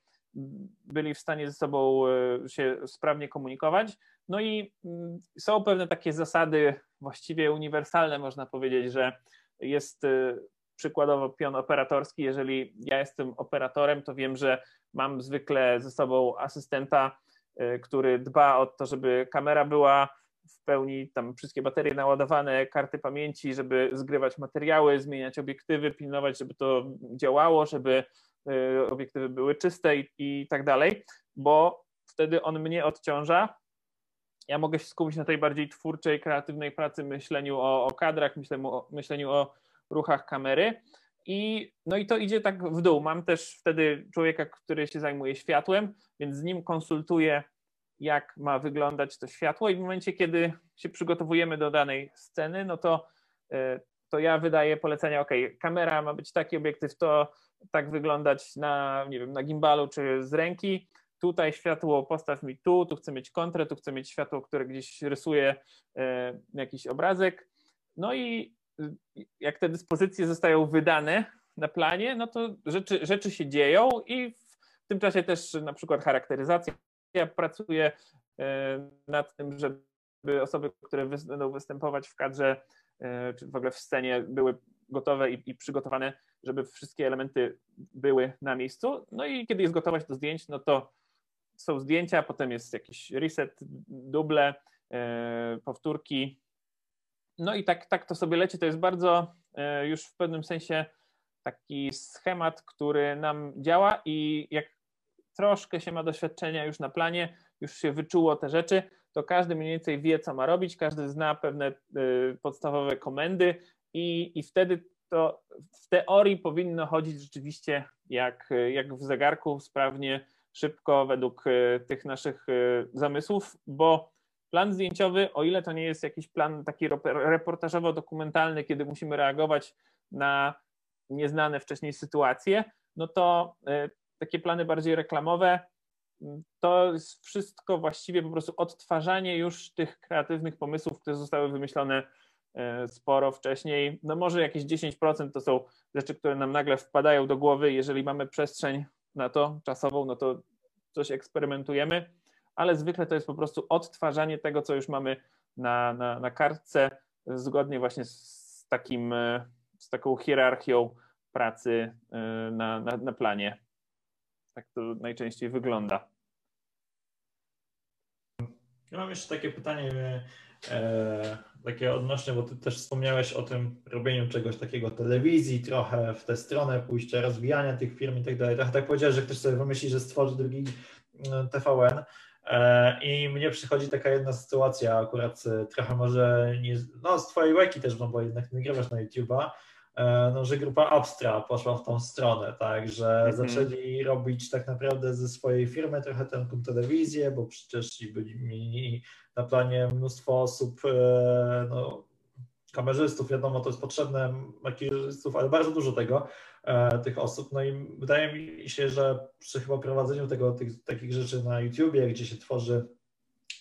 B: byli w stanie ze sobą e, się sprawnie komunikować. No i mm, są pewne takie zasady właściwie uniwersalne, można powiedzieć, że jest przykładowo pion operatorski. Jeżeli ja jestem operatorem, to wiem, że mam zwykle ze sobą asystenta, który dba o to, żeby kamera była w pełni tam wszystkie baterie naładowane, karty pamięci, żeby zgrywać materiały, zmieniać obiektywy, pilnować, żeby to działało, żeby y, obiektywy były czyste i, i tak dalej, bo wtedy on mnie odciąża. Ja mogę się skupić na tej bardziej twórczej, kreatywnej pracy, myśleniu o, o kadrach, myśleniu o, myśleniu o ruchach kamery. I, no i to idzie tak w dół. Mam też wtedy człowieka, który się zajmuje światłem, więc z nim konsultuję jak ma wyglądać to światło. I w momencie, kiedy się przygotowujemy do danej sceny, no to, e, to ja wydaję polecenia, ok, kamera ma być taki obiektyw, to tak wyglądać na, nie wiem, na gimbalu czy z ręki, tutaj światło postaw mi tu, tu chcę mieć kontrę, tu chcę mieć światło, które gdzieś rysuje e, jakiś obrazek, no i jak te dyspozycje zostają wydane na planie, no to rzeczy, rzeczy się dzieją i w tym czasie też na przykład charakteryzacja ja pracuję e, nad tym, żeby osoby, które będą występować w kadrze czy w ogóle w scenie były gotowe i, i, przygotowane, żeby wszystkie elementy były na miejscu. No i kiedy jest gotowość do zdjęć, no to są zdjęcia, potem jest jakiś reset, duble, powtórki. No i tak, tak to sobie leci. To jest bardzo już w pewnym sensie taki schemat, który nam działa i jak troszkę się ma doświadczenia już na planie, już się wyczuło te rzeczy, to każdy mniej więcej wie, co ma robić, każdy zna pewne y, podstawowe komendy i, i wtedy to w teorii powinno chodzić rzeczywiście jak, jak w zegarku, sprawnie, szybko, według y, tych naszych y, zamysłów, bo plan zdjęciowy, o ile to nie jest jakiś plan taki reportażowo-dokumentalny, kiedy musimy reagować na nieznane wcześniej sytuacje, no to takie plany bardziej reklamowe to jest wszystko właściwie po prostu odtwarzanie już tych kreatywnych pomysłów, które zostały wymyślone e, sporo wcześniej. No może jakieś 10% to są rzeczy, które nam nagle wpadają do głowy. Jeżeli mamy przestrzeń na to czasową, no to coś eksperymentujemy, ale zwykle to jest po prostu odtwarzanie tego, co już mamy na, na, na kartce, zgodnie właśnie z takim, e, z taką hierarchią pracy y, na, na, na planie. Tak to najczęściej wygląda.
A: Ja mam jeszcze takie pytanie, e, takie odnośnie, bo ty też wspomniałeś o tym robieniu czegoś takiego telewizji, trochę w tę stronę pójścia, rozwijania tych firm i tak dalej. Trochę tak powiedziałeś, że ktoś sobie wymyśli, że stworzy drugi mm, TVN. E, I mnie przychodzi taka jedna sytuacja, akurat e, trochę może nie, no z twojej łeki też, bo jednak nagrywasz na YouTube'a, no, że grupa Abstra poszła w tą stronę, tak, że mhm. zaczęli robić tak naprawdę ze swojej firmy trochę tę telewizję, bo przecież byli na planie mnóstwo osób, e, no, kamerzystów, wiadomo, to jest potrzebne, makijażystów, ale bardzo dużo tego, e, tych osób. No i wydaje mi się, że przy chyba prowadzeniu tego, tych, takich rzeczy na YouTubie, gdzie się tworzy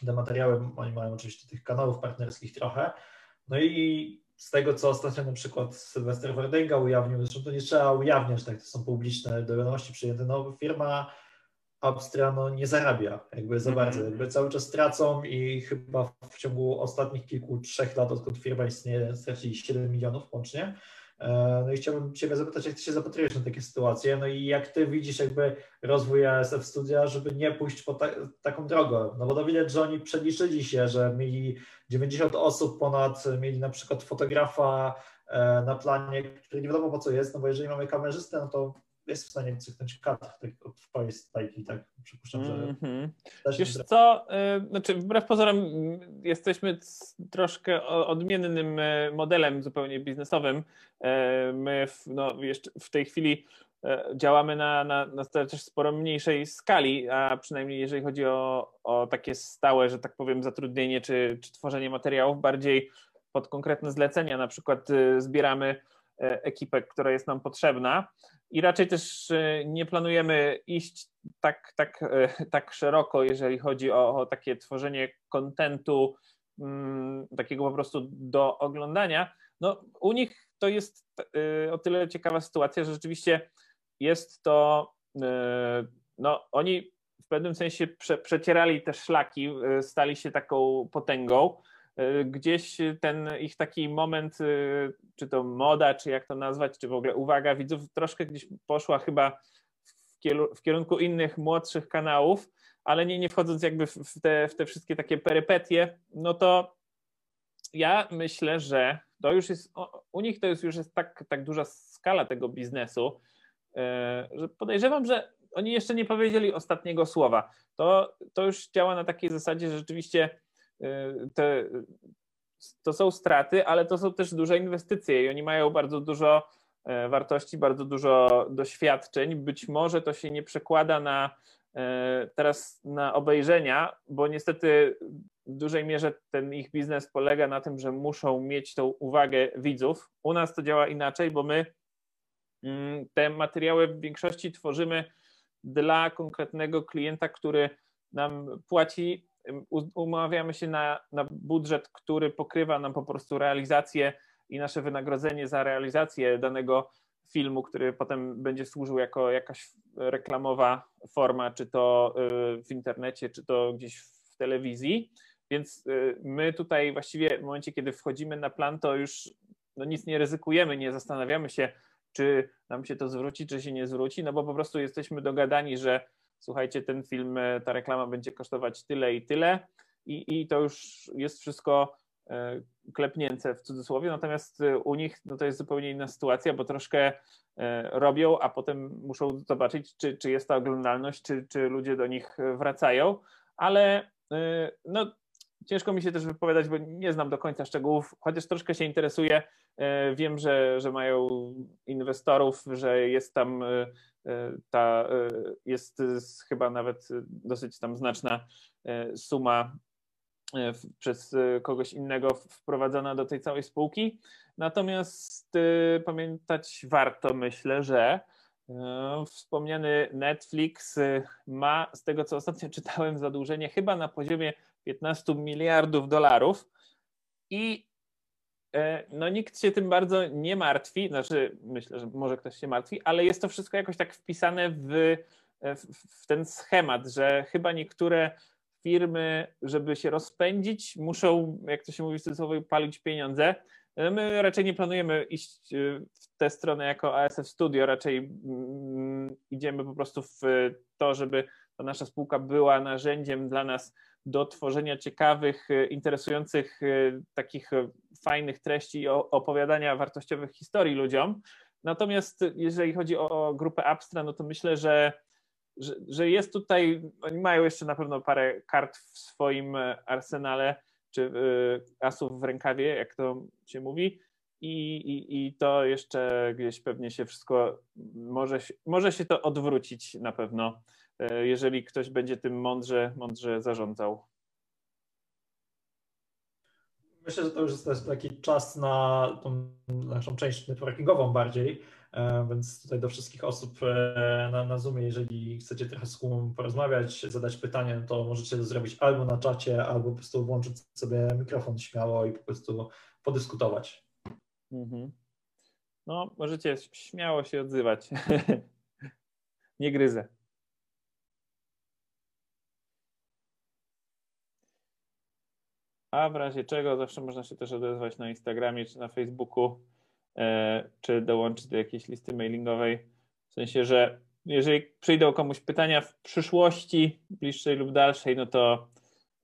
A: te materiały, oni mają oczywiście tych kanałów partnerskich trochę, no i z tego, co ostatnio na przykład Sylwester Wardęga ujawnił, zresztą to nie trzeba ujawniać, tak, to są publiczne do wiadomości przyjęte, no firma Abstra no, nie zarabia jakby za bardzo, mhm. jakby cały czas tracą i chyba w ciągu ostatnich kilku, trzech lat, odkąd firma istnieje, stracili 7 milionów łącznie. E, no i chciałbym Ciebie zapytać, jak Ty się zapatrujesz na takie sytuacje, no i jak Ty widzisz jakby rozwój ASF Studia, żeby nie pójść po ta taką drogą, no bo to widać, że oni przeliczyli się, że mieli 90 osób ponad, mieli na przykład fotografa e, na planie, który nie wiadomo po co jest, no bo jeżeli mamy kamerzystę, no to jest w stanie cyknąć tak, od twojej stajki, tak przypuszczam, że mm -hmm.
B: Wiesz co, y, znaczy wbrew pozorom jesteśmy troszkę odmiennym y, modelem zupełnie biznesowym. Y, my w, no, jeszcze w tej chwili działamy na, na, na też sporo mniejszej skali, a przynajmniej jeżeli chodzi o, o takie stałe, że tak powiem, zatrudnienie czy, czy tworzenie materiałów, bardziej pod konkretne zlecenia, na przykład zbieramy ekipę, która jest nam potrzebna i raczej też e, nie planujemy iść tak, tak, e, tak szeroko, jeżeli chodzi o, o takie tworzenie kontentu mm, takiego po prostu do oglądania. No, u nich to jest e, o tyle ciekawa sytuacja, że rzeczywiście jest to, no, oni w pewnym sensie prze, przecierali te szlaki, stali się taką potęgą. E, gdzieś ten ich taki moment, e, czy to moda, czy jak to nazwać, czy w ogóle uwaga widzów troszkę gdzieś poszła chyba w kierunku innych, młodszych kanałów, ale nie, nie wchodząc jakby w te, w te wszystkie takie perypetie, no to ja myślę, że to już jest, u nich to jest już jest tak, tak duża skala tego biznesu, e, że podejrzewam, że oni jeszcze nie powiedzieli ostatniego słowa. To, to już działa na takiej zasadzie, że rzeczywiście te, to są straty, ale to są też duże inwestycje i oni mają bardzo dużo e, wartości, bardzo dużo doświadczeń. Być może to się nie przekłada na e, teraz na obejrzenia, bo niestety w dużej mierze ten ich biznes polega na tym, że muszą mieć tą uwagę widzów. U nas to działa inaczej, bo my mm, te materiały w większości tworzymy dla konkretnego klienta, który nam płaci umawiamy się na, na budżet, który pokrywa nam po prostu realizację i nasze wynagrodzenie za realizację danego filmu, który potem będzie służył jako jakaś reklamowa forma, czy to y, w internecie, czy to gdzieś w telewizji. Więc my tutaj właściwie w momencie, kiedy wchodzimy na plan, to już no nic nie ryzykujemy, nie zastanawiamy się, czy nam się to zwróci, czy się nie zwróci, no bo po prostu jesteśmy dogadani, że słuchajcie, ten film, ta reklama będzie kosztować tyle i tyle i, i to już jest wszystko e, klepnięte w cudzysłowie, natomiast e, u nich no to jest zupełnie inna sytuacja, bo troszkę e, robią, a potem muszą zobaczyć, czy, czy jest ta oglądalność, czy, czy ludzie do nich wracają, ale no, ciężko mi się też wypowiadać, bo nie znam do końca szczegółów, chociaż troszkę się interesuję. Wiem, że, że mają inwestorów, że jest tam ta, jest chyba nawet dosyć tam znaczna suma E, przez e, kogoś innego wprowadzona do tej całej spółki. Natomiast e, pamiętać warto, myślę, że wspomniany Netflix ma, z tego co ostatnio <laughs> czytałem, zadłużenie chyba na poziomie 15 miliardów dolarów i no nikt się tym bardzo nie martwi, znaczy myślę, że może ktoś się martwi, ale jest to wszystko jakoś tak wpisane w, w ten schemat, że chyba niektóre firmy, żeby się rozpędzić, muszą, jak to się mówi w cudzysłowie, palić pieniądze. My raczej nie planujemy iść w tę stronę jako ASF Studio, raczej mm, idziemy po prostu w to, żeby ta nasza spółka była narzędziem dla nas do tworzenia ciekawych, y, interesujących, y, takich fajnych treści i opowiadania wartościowych historii ludziom. Natomiast jeżeli chodzi o grupę Abstra, no to myślę, że że, że jest tutaj, oni mają jeszcze na pewno parę kart w swoim e, arsenale, czy asów w rękawie, jak to się mówi. I, i, I to jeszcze gdzieś pewnie się wszystko może, może się to odwrócić na pewno, e, jeżeli ktoś będzie tym mądrze, mądrze zarządzał.
A: Myślę, że to już jest taki czas na tą naszą część networkingową bardziej, E, więc tutaj do wszystkich osób e, na, na Zoomie, jeżeli chcecie trochę z Kumą porozmawiać, zadać pytanie, to możecie to zrobić albo na czacie, albo po prostu włączyć sobie mikrofon śmiało i po prostu podyskutować. Mhm.
B: No, możecie śmiało się odzywać. <laughs> Nie gryzę. A w razie czego zawsze można się też odezwać na Instagramie czy na Facebooku. E, czy dołączyć do jakiejś listy mailingowej. W sensie, że jeżeli przyjdą komuś pytania w przyszłości, bliższej lub dalszej, no to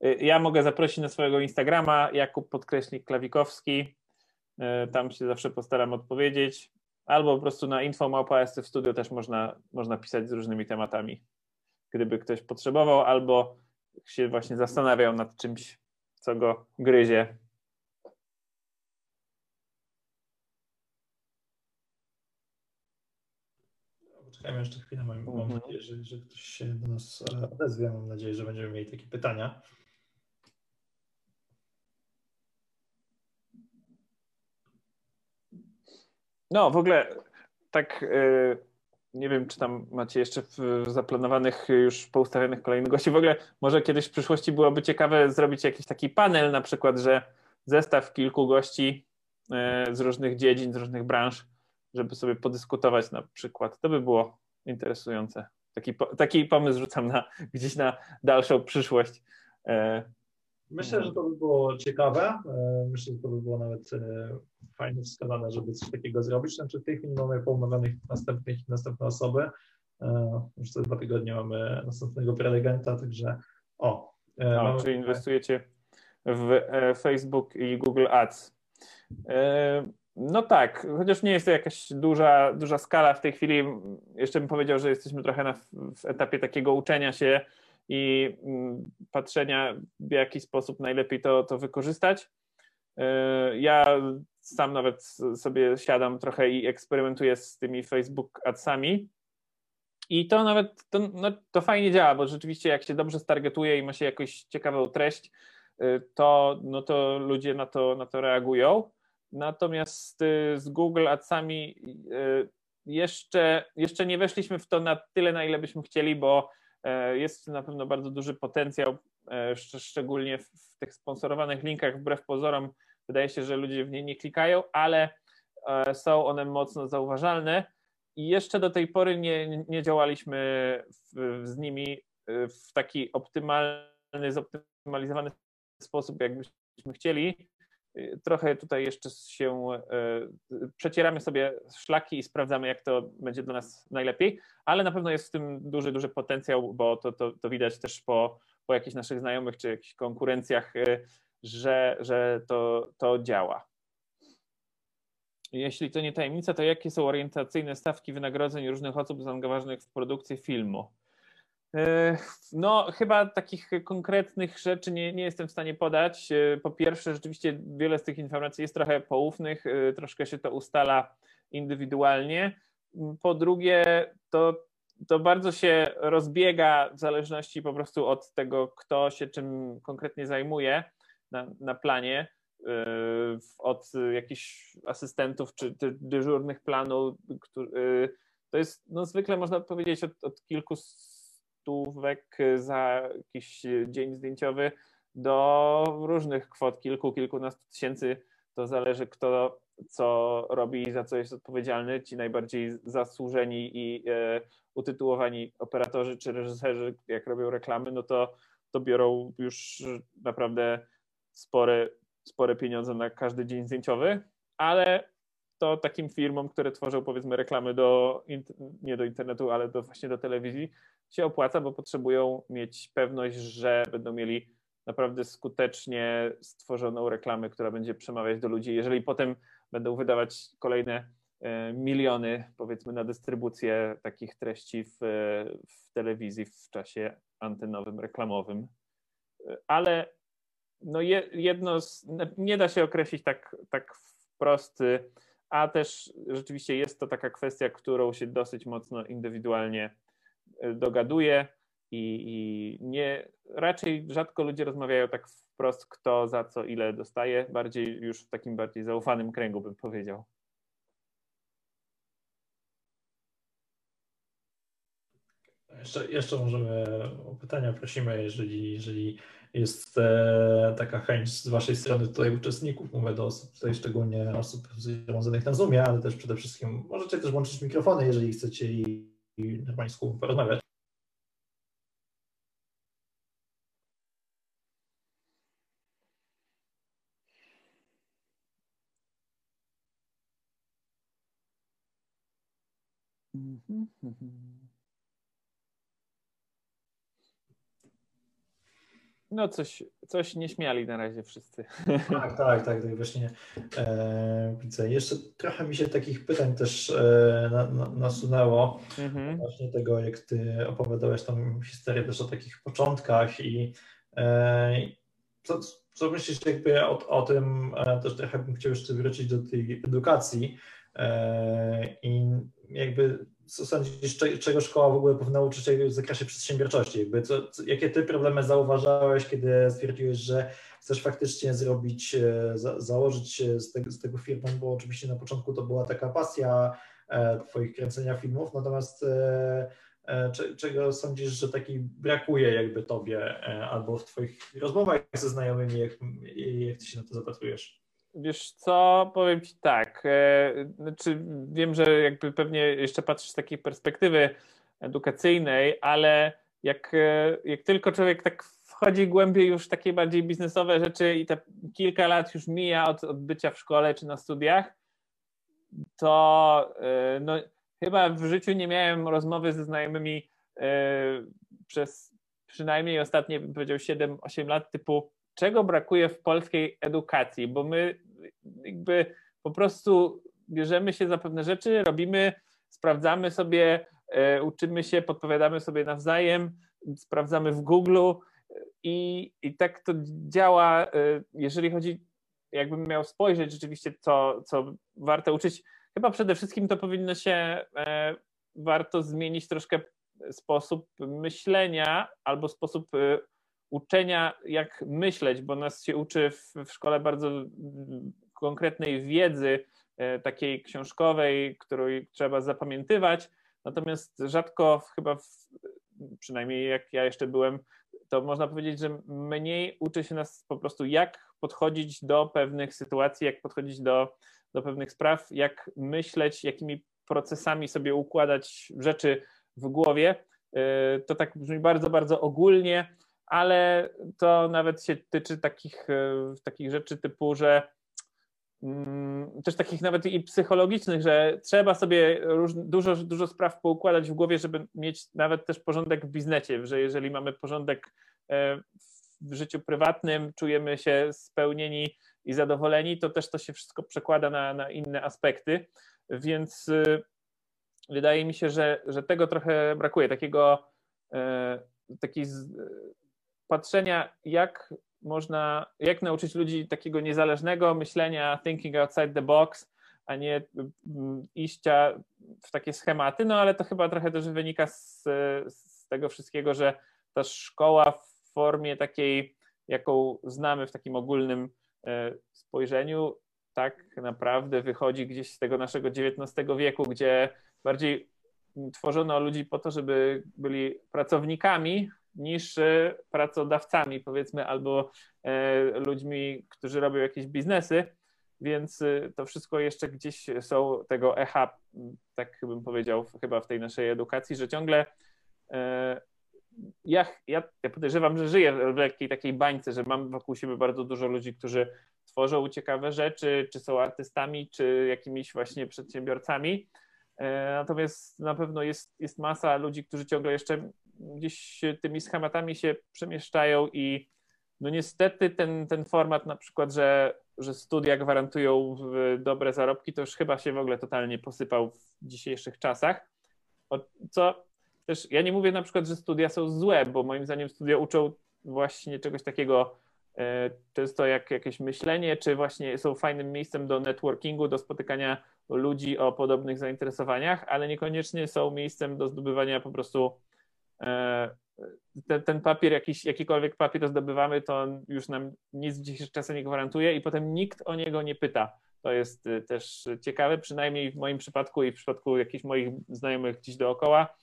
B: e, ja mogę zaprosić na swojego Instagrama, Jakub Podkreśnik Klawikowski. E, tam się zawsze postaram odpowiedzieć. Albo po prostu na info w studio też można, można pisać z różnymi tematami, gdyby ktoś potrzebował, albo się właśnie zastanawiał nad czymś, co go gryzie.
A: Poczekajmy jeszcze chwilę, mam, mam mhm. nadzieję, że, że ktoś się do nas e, odezwie. Mam nadzieję, że będziemy mieli takie pytania.
B: No, w ogóle tak e, nie wiem, czy tam macie jeszcze zaplanowanych już poustawionych kolejnych gości. W ogóle może kiedyś w przyszłości byłoby ciekawe zrobić jakiś taki panel, na przykład, że zestaw kilku gości e, z różnych dziedzin, z różnych branż żeby sobie podyskutować na przykład. To by było interesujące. Taki, taki pomysł rzucam na, gdzieś na dalszą przyszłość. E,
A: Myślę, że to by było ciekawe. E, myślę, że to by było nawet e, fajnie wskazane, żeby coś takiego zrobić. Znaczy w tej chwili mamy poumawianych następnych następne osoby. Już co dwa tygodnie mamy następnego prelegenta, także o.
B: No, Czyli inwestujecie w Facebook i Google Ads. No tak, chociaż nie jest to jakaś duża, duża skala w tej chwili. Jeszcze bym powiedział, że jesteśmy trochę na, w etapie takiego uczenia się i mm, patrzenia, w jaki sposób najlepiej to, to wykorzystać. E, ja sam nawet sobie siadam trochę i eksperymentuję z tymi Facebook Adsami. I to nawet to, no, to fajnie działa, bo rzeczywiście jak się dobrze stargetuje i ma się jakąś ciekawą treść, e, to, no to ludzie na to, na to reagują. Natomiast y, z Google Adsami y, jeszcze, jeszcze nie weszliśmy w to na tyle, na ile byśmy chcieli, bo jest na pewno bardzo duży potencjał, e, szczególnie w tych sponsorowanych linkach, wbrew pozorom wydaje się, że ludzie w nie nie klikają, ale e, są one mocno zauważalne i jeszcze do tej pory nie, nie działaliśmy w, z nimi w taki optymalny, zoptymalizowany sposób, jakbyśmy chcieli. Trochę tutaj jeszcze się przecieramy sobie szlaki i sprawdzamy, jak to będzie dla nas najlepiej, ale na pewno jest w tym duży, duży potencjał, bo to, to, to widać też po, po jakichś naszych znajomych czy jakichś konkurencjach, że, że to, to działa. Jeśli to nie tajemnica, to jakie są orientacyjne stawki wynagrodzeń różnych osób zaangażowanych w produkcję filmu? E, no, chyba takich konkretnych rzeczy nie, nie jestem w stanie podać. E, po pierwsze, rzeczywiście wiele z tych informacji jest trochę poufnych, e, troszkę się to ustala indywidualnie. Po drugie, to, to bardzo się rozbiega w zależności po prostu od tego, kto się czym konkretnie zajmuje na, na planie. Od jakichś asystentów czy dyżurnych planu, to jest no, zwykle można powiedzieć od, od kilku stówek za jakiś dzień zdjęciowy do różnych kwot, kilku, kilkunastu tysięcy. To zależy, kto co robi i za co jest odpowiedzialny. Ci najbardziej zasłużeni i e, utytułowani operatorzy czy reżyserzy, jak robią reklamy, no to, to biorą już naprawdę spore, spore pieniądze na każdy dzień zdjęciowy, ale to takim firmom, które tworzą powiedzmy reklamy do, nie do internetu, ale do, właśnie do telewizji, się opłaca, bo potrzebują mieć pewność, że będą mieli naprawdę skutecznie stworzoną reklamę, która będzie przemawiać do ludzi. Jeżeli potem będą wydawać kolejne e, miliony, powiedzmy, na dystrybucję takich treści w, w telewizji w czasie antenowym, reklamowym. E, ale no jedno, z, nie da się określić tak, tak wprost, a też rzeczywiście jest to taka kwestia, którą się dosyć mocno indywidualnie e, dogaduje i, i nie, raczej rzadko ludzie rozmawiają tak wprost, kto za co ile dostaje, bardziej już w takim bardziej zaufanym kręgu bym powiedział.
A: Jeszcze, jeszcze możemy o pytania prosimy, jeżeli, jeżeli jest e, taka chęć z Waszej strony tutaj uczestników, mówię do osób, tutaj szczególnie osób zgromadzonych na Zoomie, ale też przede wszystkim możecie też włączyć mikrofony, jeżeli chcecie i, i normalnie z porozmawiać.
B: Mm-hmm. No coś, coś nie śmiali na razie wszyscy.
A: Tak, tak, tak, tak właśnie e, widzę. Jeszcze trochę mi się takich pytań też e, na, na, nasunęło mhm. właśnie tego, jak ty opowiadałeś tą historię też o takich początkach i e, co, co myślisz jakby o, o tym, e, też trochę bym chciał jeszcze wrócić do tej edukacji e, i jakby sądzisz, czego szkoła w ogóle powinna uczyć w zakresie przedsiębiorczości? Jakby co, co, jakie ty problemy zauważałeś, kiedy stwierdziłeś, że chcesz faktycznie zrobić, e, za, założyć z tego, z tego firmę, bo oczywiście na początku to była taka pasja e, twoich kręcenia filmów, natomiast e, e, czego sądzisz, że taki brakuje jakby tobie e, albo w twoich rozmowach ze znajomymi, jak, jak ty się na to zapatrujesz?
B: Wiesz co, powiem Ci tak, e, znaczy wiem, że jakby pewnie jeszcze patrzysz z takiej perspektywy edukacyjnej, ale jak, e, jak tylko człowiek tak wchodzi głębiej już w takie bardziej biznesowe rzeczy i te kilka lat już mija od, od bycia w szkole czy na studiach, to e, no, chyba w życiu nie miałem rozmowy ze znajomymi przez przynajmniej ostatnie, bym powiedział, 7-8 lat typu czego brakuje w polskiej edukacji, bo my jakby po prostu bierzemy się za pewne rzeczy, robimy, sprawdzamy sobie, e, uczymy się, podpowiadamy sobie nawzajem, sprawdzamy w Google i, i tak to działa, e, jeżeli chodzi, jakbym miał spojrzeć rzeczywiście, co, co warto uczyć, chyba przede wszystkim to powinno się, e, warto zmienić troszkę sposób myślenia albo sposób uczenia, jak myśleć, bo nas się uczy w, w szkole bardzo konkretnej wiedzy, e, takiej książkowej, którą trzeba zapamiętywać, natomiast rzadko chyba, w, przynajmniej jak ja jeszcze byłem, to można powiedzieć, że mniej uczy się nas po prostu, jak podchodzić do pewnych sytuacji, jak podchodzić do, do pewnych spraw, jak myśleć, jakimi procesami sobie układać rzeczy w głowie. E, to tak brzmi bardzo, bardzo ogólnie, ale to nawet się tyczy takich, takich rzeczy typu, że mm, też takich nawet i psychologicznych, że trzeba sobie róż, dużo, dużo spraw poukładać w głowie, żeby mieć nawet też porządek w biznesie, że jeżeli mamy porządek w życiu prywatnym, czujemy się spełnieni i zadowoleni, to też to się wszystko przekłada na, na inne aspekty, więc y, wydaje mi się, że, że tego trochę brakuje, takiego e, takiej patrzenia, jak można, jak nauczyć ludzi takiego niezależnego myślenia, thinking outside the box, a nie mm, iścia w takie schematy, no ale to chyba trochę też wynika z, z tego wszystkiego, że ta szkoła w formie takiej, jaką znamy w takim ogólnym e, spojrzeniu, tak naprawdę wychodzi gdzieś z tego naszego XIX wieku, gdzie bardziej tworzono ludzi po to, żeby byli pracownikami niż e, pracodawcami, powiedzmy, albo e, ludźmi, którzy robią jakieś biznesy, więc e, to wszystko jeszcze gdzieś są tego echa, tak bym powiedział, chyba w tej naszej edukacji, że ciągle ja, ja, ja podejrzewam, że żyję w lekkiej takiej bańce, że mam wokół siebie bardzo dużo ludzi, którzy tworzą ciekawe rzeczy, czy są artystami, czy jakimiś właśnie przedsiębiorcami. Natomiast na pewno jest, jest masa ludzi, którzy ciągle jeszcze gdzieś tymi schematami się przemieszczają i no niestety ten, ten format na przykład, że, że studia gwarantują dobre zarobki, to już chyba się w ogóle totalnie posypał w dzisiejszych czasach. Co też, ja nie mówię na przykład, że studia są złe, bo moim zdaniem studia uczą właśnie czegoś takiego e, często jak jakieś myślenie, czy właśnie są fajnym miejscem do networkingu, do spotykania ludzi o podobnych zainteresowaniach, ale niekoniecznie są miejscem do zdobywania po prostu ten, ten papier, jakiś, jakikolwiek papier zdobywamy, to on już nam nic w dzisiejszych czasach nie gwarantuje i potem nikt o niego nie pyta. To jest y, też ciekawe, przynajmniej w moim przypadku i w przypadku jakichś moich znajomych gdzieś dookoła.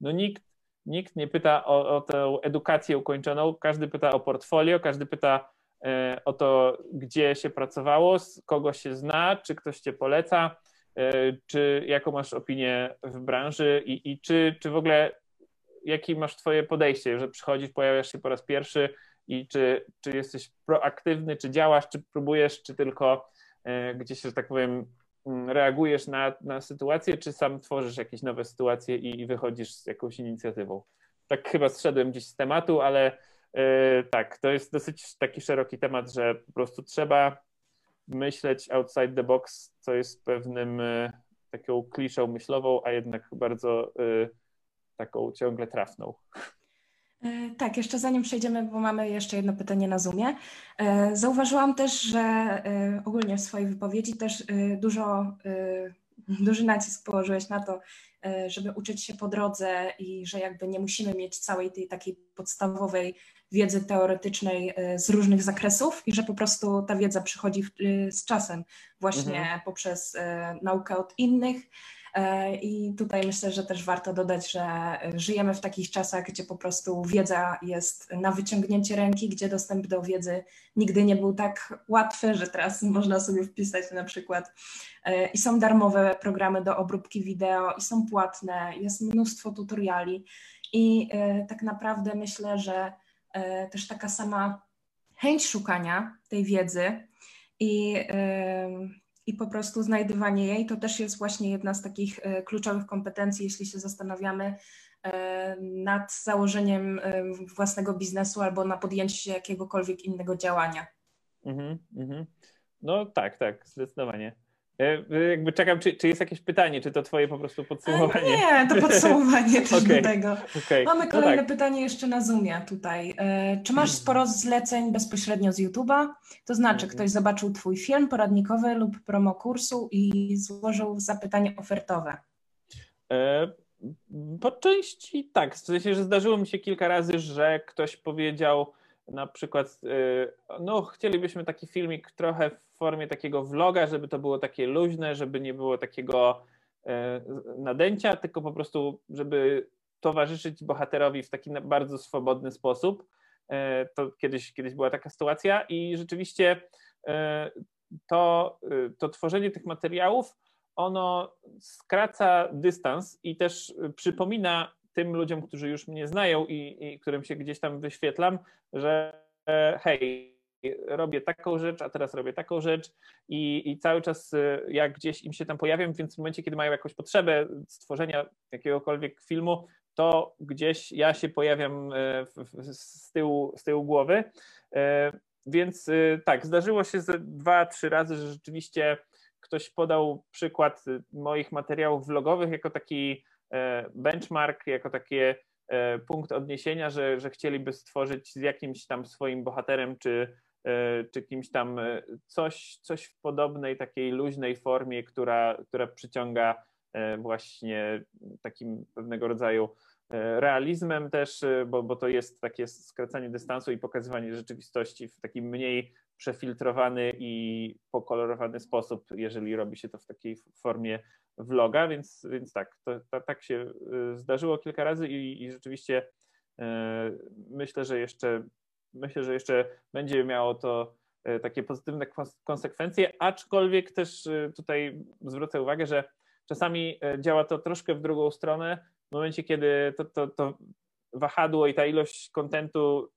B: No nikt, nikt nie pyta o, o tę edukację ukończoną, każdy pyta o portfolio, każdy pyta e, o to, gdzie się pracowało, kogo się zna, czy ktoś cię poleca, e, czy jaką masz opinię w branży i, i czy, czy w ogóle jakie masz twoje podejście, że przychodzisz, pojawiasz się po raz pierwszy i czy, czy jesteś proaktywny, czy działasz, czy próbujesz, czy tylko e, gdzieś, że tak powiem, mm, reagujesz na, na sytuację, czy sam tworzysz jakieś nowe sytuacje i, i wychodzisz z jakąś inicjatywą. Tak chyba zszedłem gdzieś z tematu, ale e, tak, to jest dosyć taki szeroki temat, że po prostu trzeba myśleć outside the box, co jest pewnym e, taką kliszą myślową, a jednak bardzo taką ciągle trafną.
C: E, tak, jeszcze zanim przejdziemy, bo mamy jeszcze jedno pytanie na Zoomie. E, zauważyłam też, że e, ogólnie w swojej wypowiedzi też dużo, duży nacisk położyłeś na to, żeby uczyć się po drodze i że jakby nie musimy mieć całej tej takiej podstawowej wiedzy teoretycznej z różnych zakresów i że po prostu ta wiedza przychodzi z czasem właśnie mhm. poprzez naukę od innych I tutaj myślę, że też warto dodać, że żyjemy w takich czasach, gdzie po prostu wiedza jest na wyciągnięcie ręki, gdzie dostęp do wiedzy nigdy nie był tak łatwy, że teraz <laughs> można sobie wpisać na przykład e, i są darmowe programy do obróbki wideo, i są płatne, jest mnóstwo tutoriali. I e, tak naprawdę myślę, że też taka sama chęć szukania tej wiedzy i i po prostu znajdywanie jej to też jest właśnie jedna z takich e, kluczowych kompetencji, jeśli się zastanawiamy e, nad założeniem e, własnego biznesu albo na podjęcie jakiegokolwiek innego działania. Mm -hmm.
B: No tak, tak, zdecydowanie. Jakby czekam, czy, czy jest jakieś pytanie, czy to twoje po prostu podsumowanie?
C: Nie, to podsumowanie <laughs> też okay. do tego. Okay. Mamy no kolejne no tak. pytanie jeszcze na Zoomie tutaj. Czy masz mhm. sporo zleceń bezpośrednio z YouTube'a? To znaczy, ktoś zobaczył twój film poradnikowy lub promo kursu i złożył zapytanie ofertowe.
B: E, po części tak. W sensie, że zdarzyło mi się kilka razy, że ktoś powiedział, na przykład, no chcielibyśmy taki filmik trochę w formie takiego vloga, żeby to było takie luźne, żeby nie było takiego y, nadęcia, tylko po prostu, żeby towarzyszyć bohaterowi w taki bardzo swobodny sposób. Y, to kiedyś, kiedyś była taka sytuacja i rzeczywiście to, to tworzenie tych materiałów, ono skraca dystans i też przypomina tym ludziom, którzy już mnie znają i, i którym się gdzieś tam wyświetlam, że e, hej, robię taką rzecz, a teraz robię taką rzecz i, i cały czas e, jak gdzieś im się tam pojawiam, więc w momencie, kiedy mają jakąś potrzebę stworzenia jakiegokolwiek filmu, to gdzieś ja się pojawiam z tyłu, z tyłu głowy. Więc tak, zdarzyło się dwa, trzy razy, że rzeczywiście ktoś podał przykład moich materiałów vlogowych jako taki e, benchmark, jako takie e, punkt odniesienia, że, że chcieliby stworzyć z jakimś tam swoim bohaterem czy, czy kimś tam coś, coś w podobnej takiej luźnej formie, która, która przyciąga właśnie takim pewnego rodzaju realizmem też, bo, bo to jest takie skracanie dystansu i pokazywanie rzeczywistości w takim mniej przefiltrowany i pokolorowany sposób, jeżeli robi się to w takiej formie vloga, więc, więc tak, to, to tak się zdarzyło kilka razy i, i rzeczywiście myślę, że jeszcze myślę, że jeszcze będzie miało to yy, takie pozytywne konsekwencje, aczkolwiek też yy, tutaj zwrócę uwagę, że czasami działa to troszkę w drugą stronę, w momencie, kiedy to, to, to wahadło i ta ilość kontentu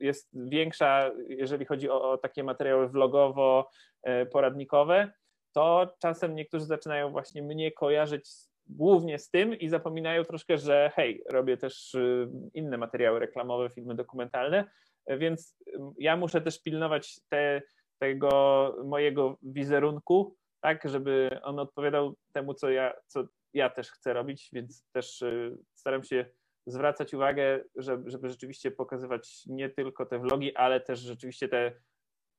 B: jest większa, jeżeli chodzi o, o takie materiały vlogowo-poradnikowe, to czasem niektórzy zaczynają właśnie mnie kojarzyć głównie z tym i zapominają troszkę, że hej, robię też inne materiały reklamowe, filmy dokumentalne, więc ja muszę też pilnować te, tego mojego wizerunku, tak, żeby on odpowiadał temu, co ja, co ja też chcę robić, więc też y, staram się zwracać uwagę, żeby, żeby rzeczywiście pokazywać nie tylko te vlogi, ale też rzeczywiście te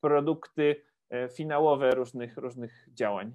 B: produkty e, finałowe różnych, różnych działań.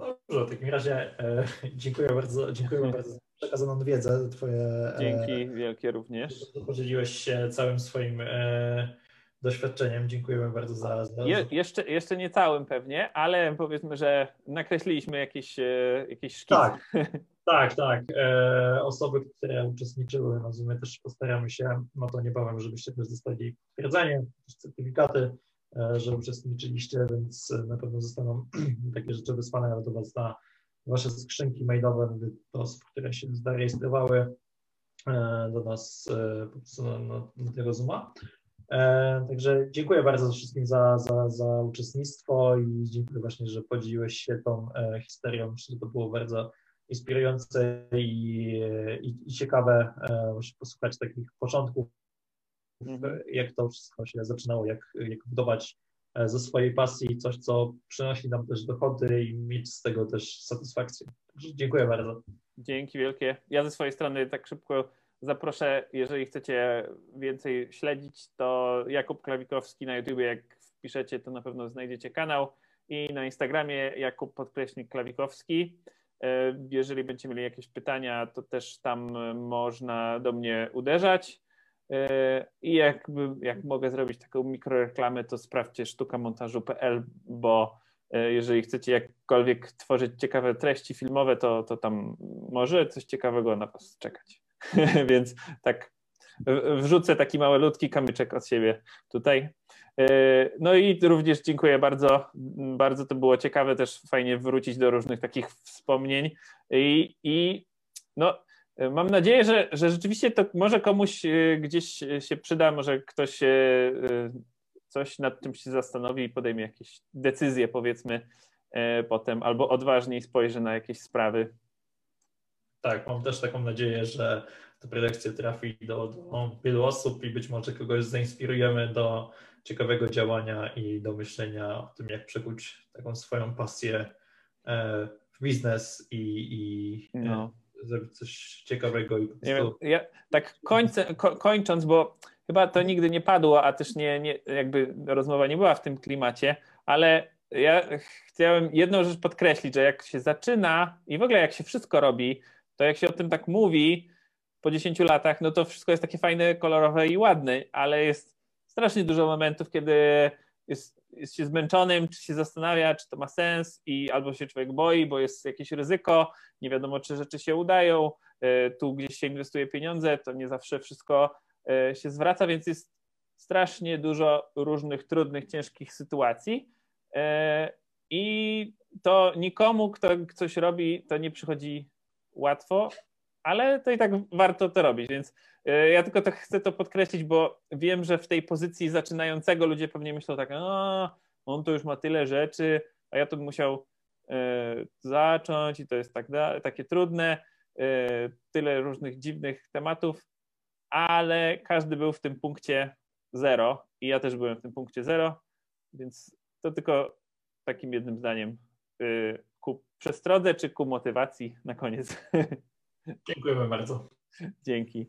A: Dobrze, w takim razie e, dziękuję bardzo, dziękuję bardzo za przekazaną wiedzę. Twoje,
B: e, Dzięki wielkie również.
A: Podzieliłeś się całym swoim e, doświadczeniem. Dziękujemy bardzo za. za... Je,
B: jeszcze, jeszcze nie całym pewnie, ale powiedzmy, że nakreśliliśmy jakieś, e, jakieś szkic.
A: Tak, <laughs> tak, tak. E, osoby, które uczestniczyły, no też postaramy się, no to niebawem, żebyście też dostali potwierdzenie, certyfikaty, że uczestniczyliście, więc na pewno zostaną <clears throat> takie rzeczy wysłane do Was na Wasze skrzynki mailowe do osób, które się zarejestrowały e, do nas e, po prostu na, na, tego Zooma. E, także dziękuję bardzo wszystkim za, za, za uczestnictwo i dziękuję właśnie, że podzieliłeś się tą e, historią. Myślę, że to było bardzo inspirujące i, i, i ciekawe e, posłuchać takich początków, mhm. jak to wszystko się zaczynało, jak, jak budować ze swojej pasji coś, co przynosi nam też dochody i mieć z tego też satysfakcję. Także dziękuję bardzo.
B: Dzięki wielkie. Ja ze swojej strony tak szybko Zaproszę, jeżeli chcecie więcej śledzić, to Jakub Klawikowski na YouTube, jak wpiszecie, to na pewno znajdziecie kanał i na Instagramie Jakub podkreśnik Klawikowski. E, jeżeli będziecie mieli jakieś pytania, to też tam można do mnie uderzać. E, I jakby, jak mogę zrobić taką mikroreklamę, to sprawdźcie sztukamontażu.pl, bo e, jeżeli chcecie jakkolwiek tworzyć ciekawe treści filmowe, to, to tam może coś ciekawego na Was czekać. <laughs> Więc tak wrzucę taki malutki kamyczek od siebie tutaj. E, no i również dziękuję bardzo. Bardzo to było ciekawe, też fajnie wrócić do różnych takich wspomnień. I, i no, mam nadzieję, że, że rzeczywiście to może komuś e, gdzieś się przyda, może ktoś e, coś nad czymś się zastanowi i podejmie jakieś decyzje, powiedzmy, potem, albo odważniej spojrzy na jakieś sprawy.
A: Tak, mam też taką nadzieję, że ta prelekcja trafi do, do wielu osób i być może kogoś zainspirujemy do ciekawego działania i do myślenia o tym, jak przekuć taką swoją pasję e, w biznes i, i e, no. Zrobić coś ciekawego. I po
B: prostu... ja, tak kończę, ko, kończąc, bo chyba to nigdy nie padło, a też nie, nie, jakby rozmowa nie była w tym klimacie, ale ja chciałem jedną rzecz podkreślić, że jak się zaczyna i w ogóle jak się wszystko robi, to jak się o tym tak mówi po 10 latach, no to wszystko jest takie fajne, kolorowe i ładne, ale jest strasznie dużo momentów, kiedy jest, jest się zmęczonym, czy się zastanawia, czy to ma sens i albo się człowiek boi, bo jest jakieś ryzyko, nie wiadomo, czy rzeczy się udają, e, tu gdzieś się inwestuje pieniądze, to nie zawsze wszystko e, się zwraca, więc jest strasznie dużo różnych trudnych, ciężkich sytuacji I to nikomu, kto coś robi, to nie przychodzi łatwo, ale to i tak warto to robić, więc ja tylko to chcę to podkreślić, bo wiem, że w tej pozycji zaczynającego ludzie pewnie myślą tak, a on to już ma tyle rzeczy, a ja to bym musiał zacząć i to jest tak, takie trudne, tyle różnych dziwnych tematów, ale każdy był w tym punkcie zero i ja też byłem w tym punkcie zero, więc to tylko takim jednym zdaniem ku przestrodze czy ku motywacji na koniec. <laughs>
A: Dziękujemy bardzo.
B: Dzięki.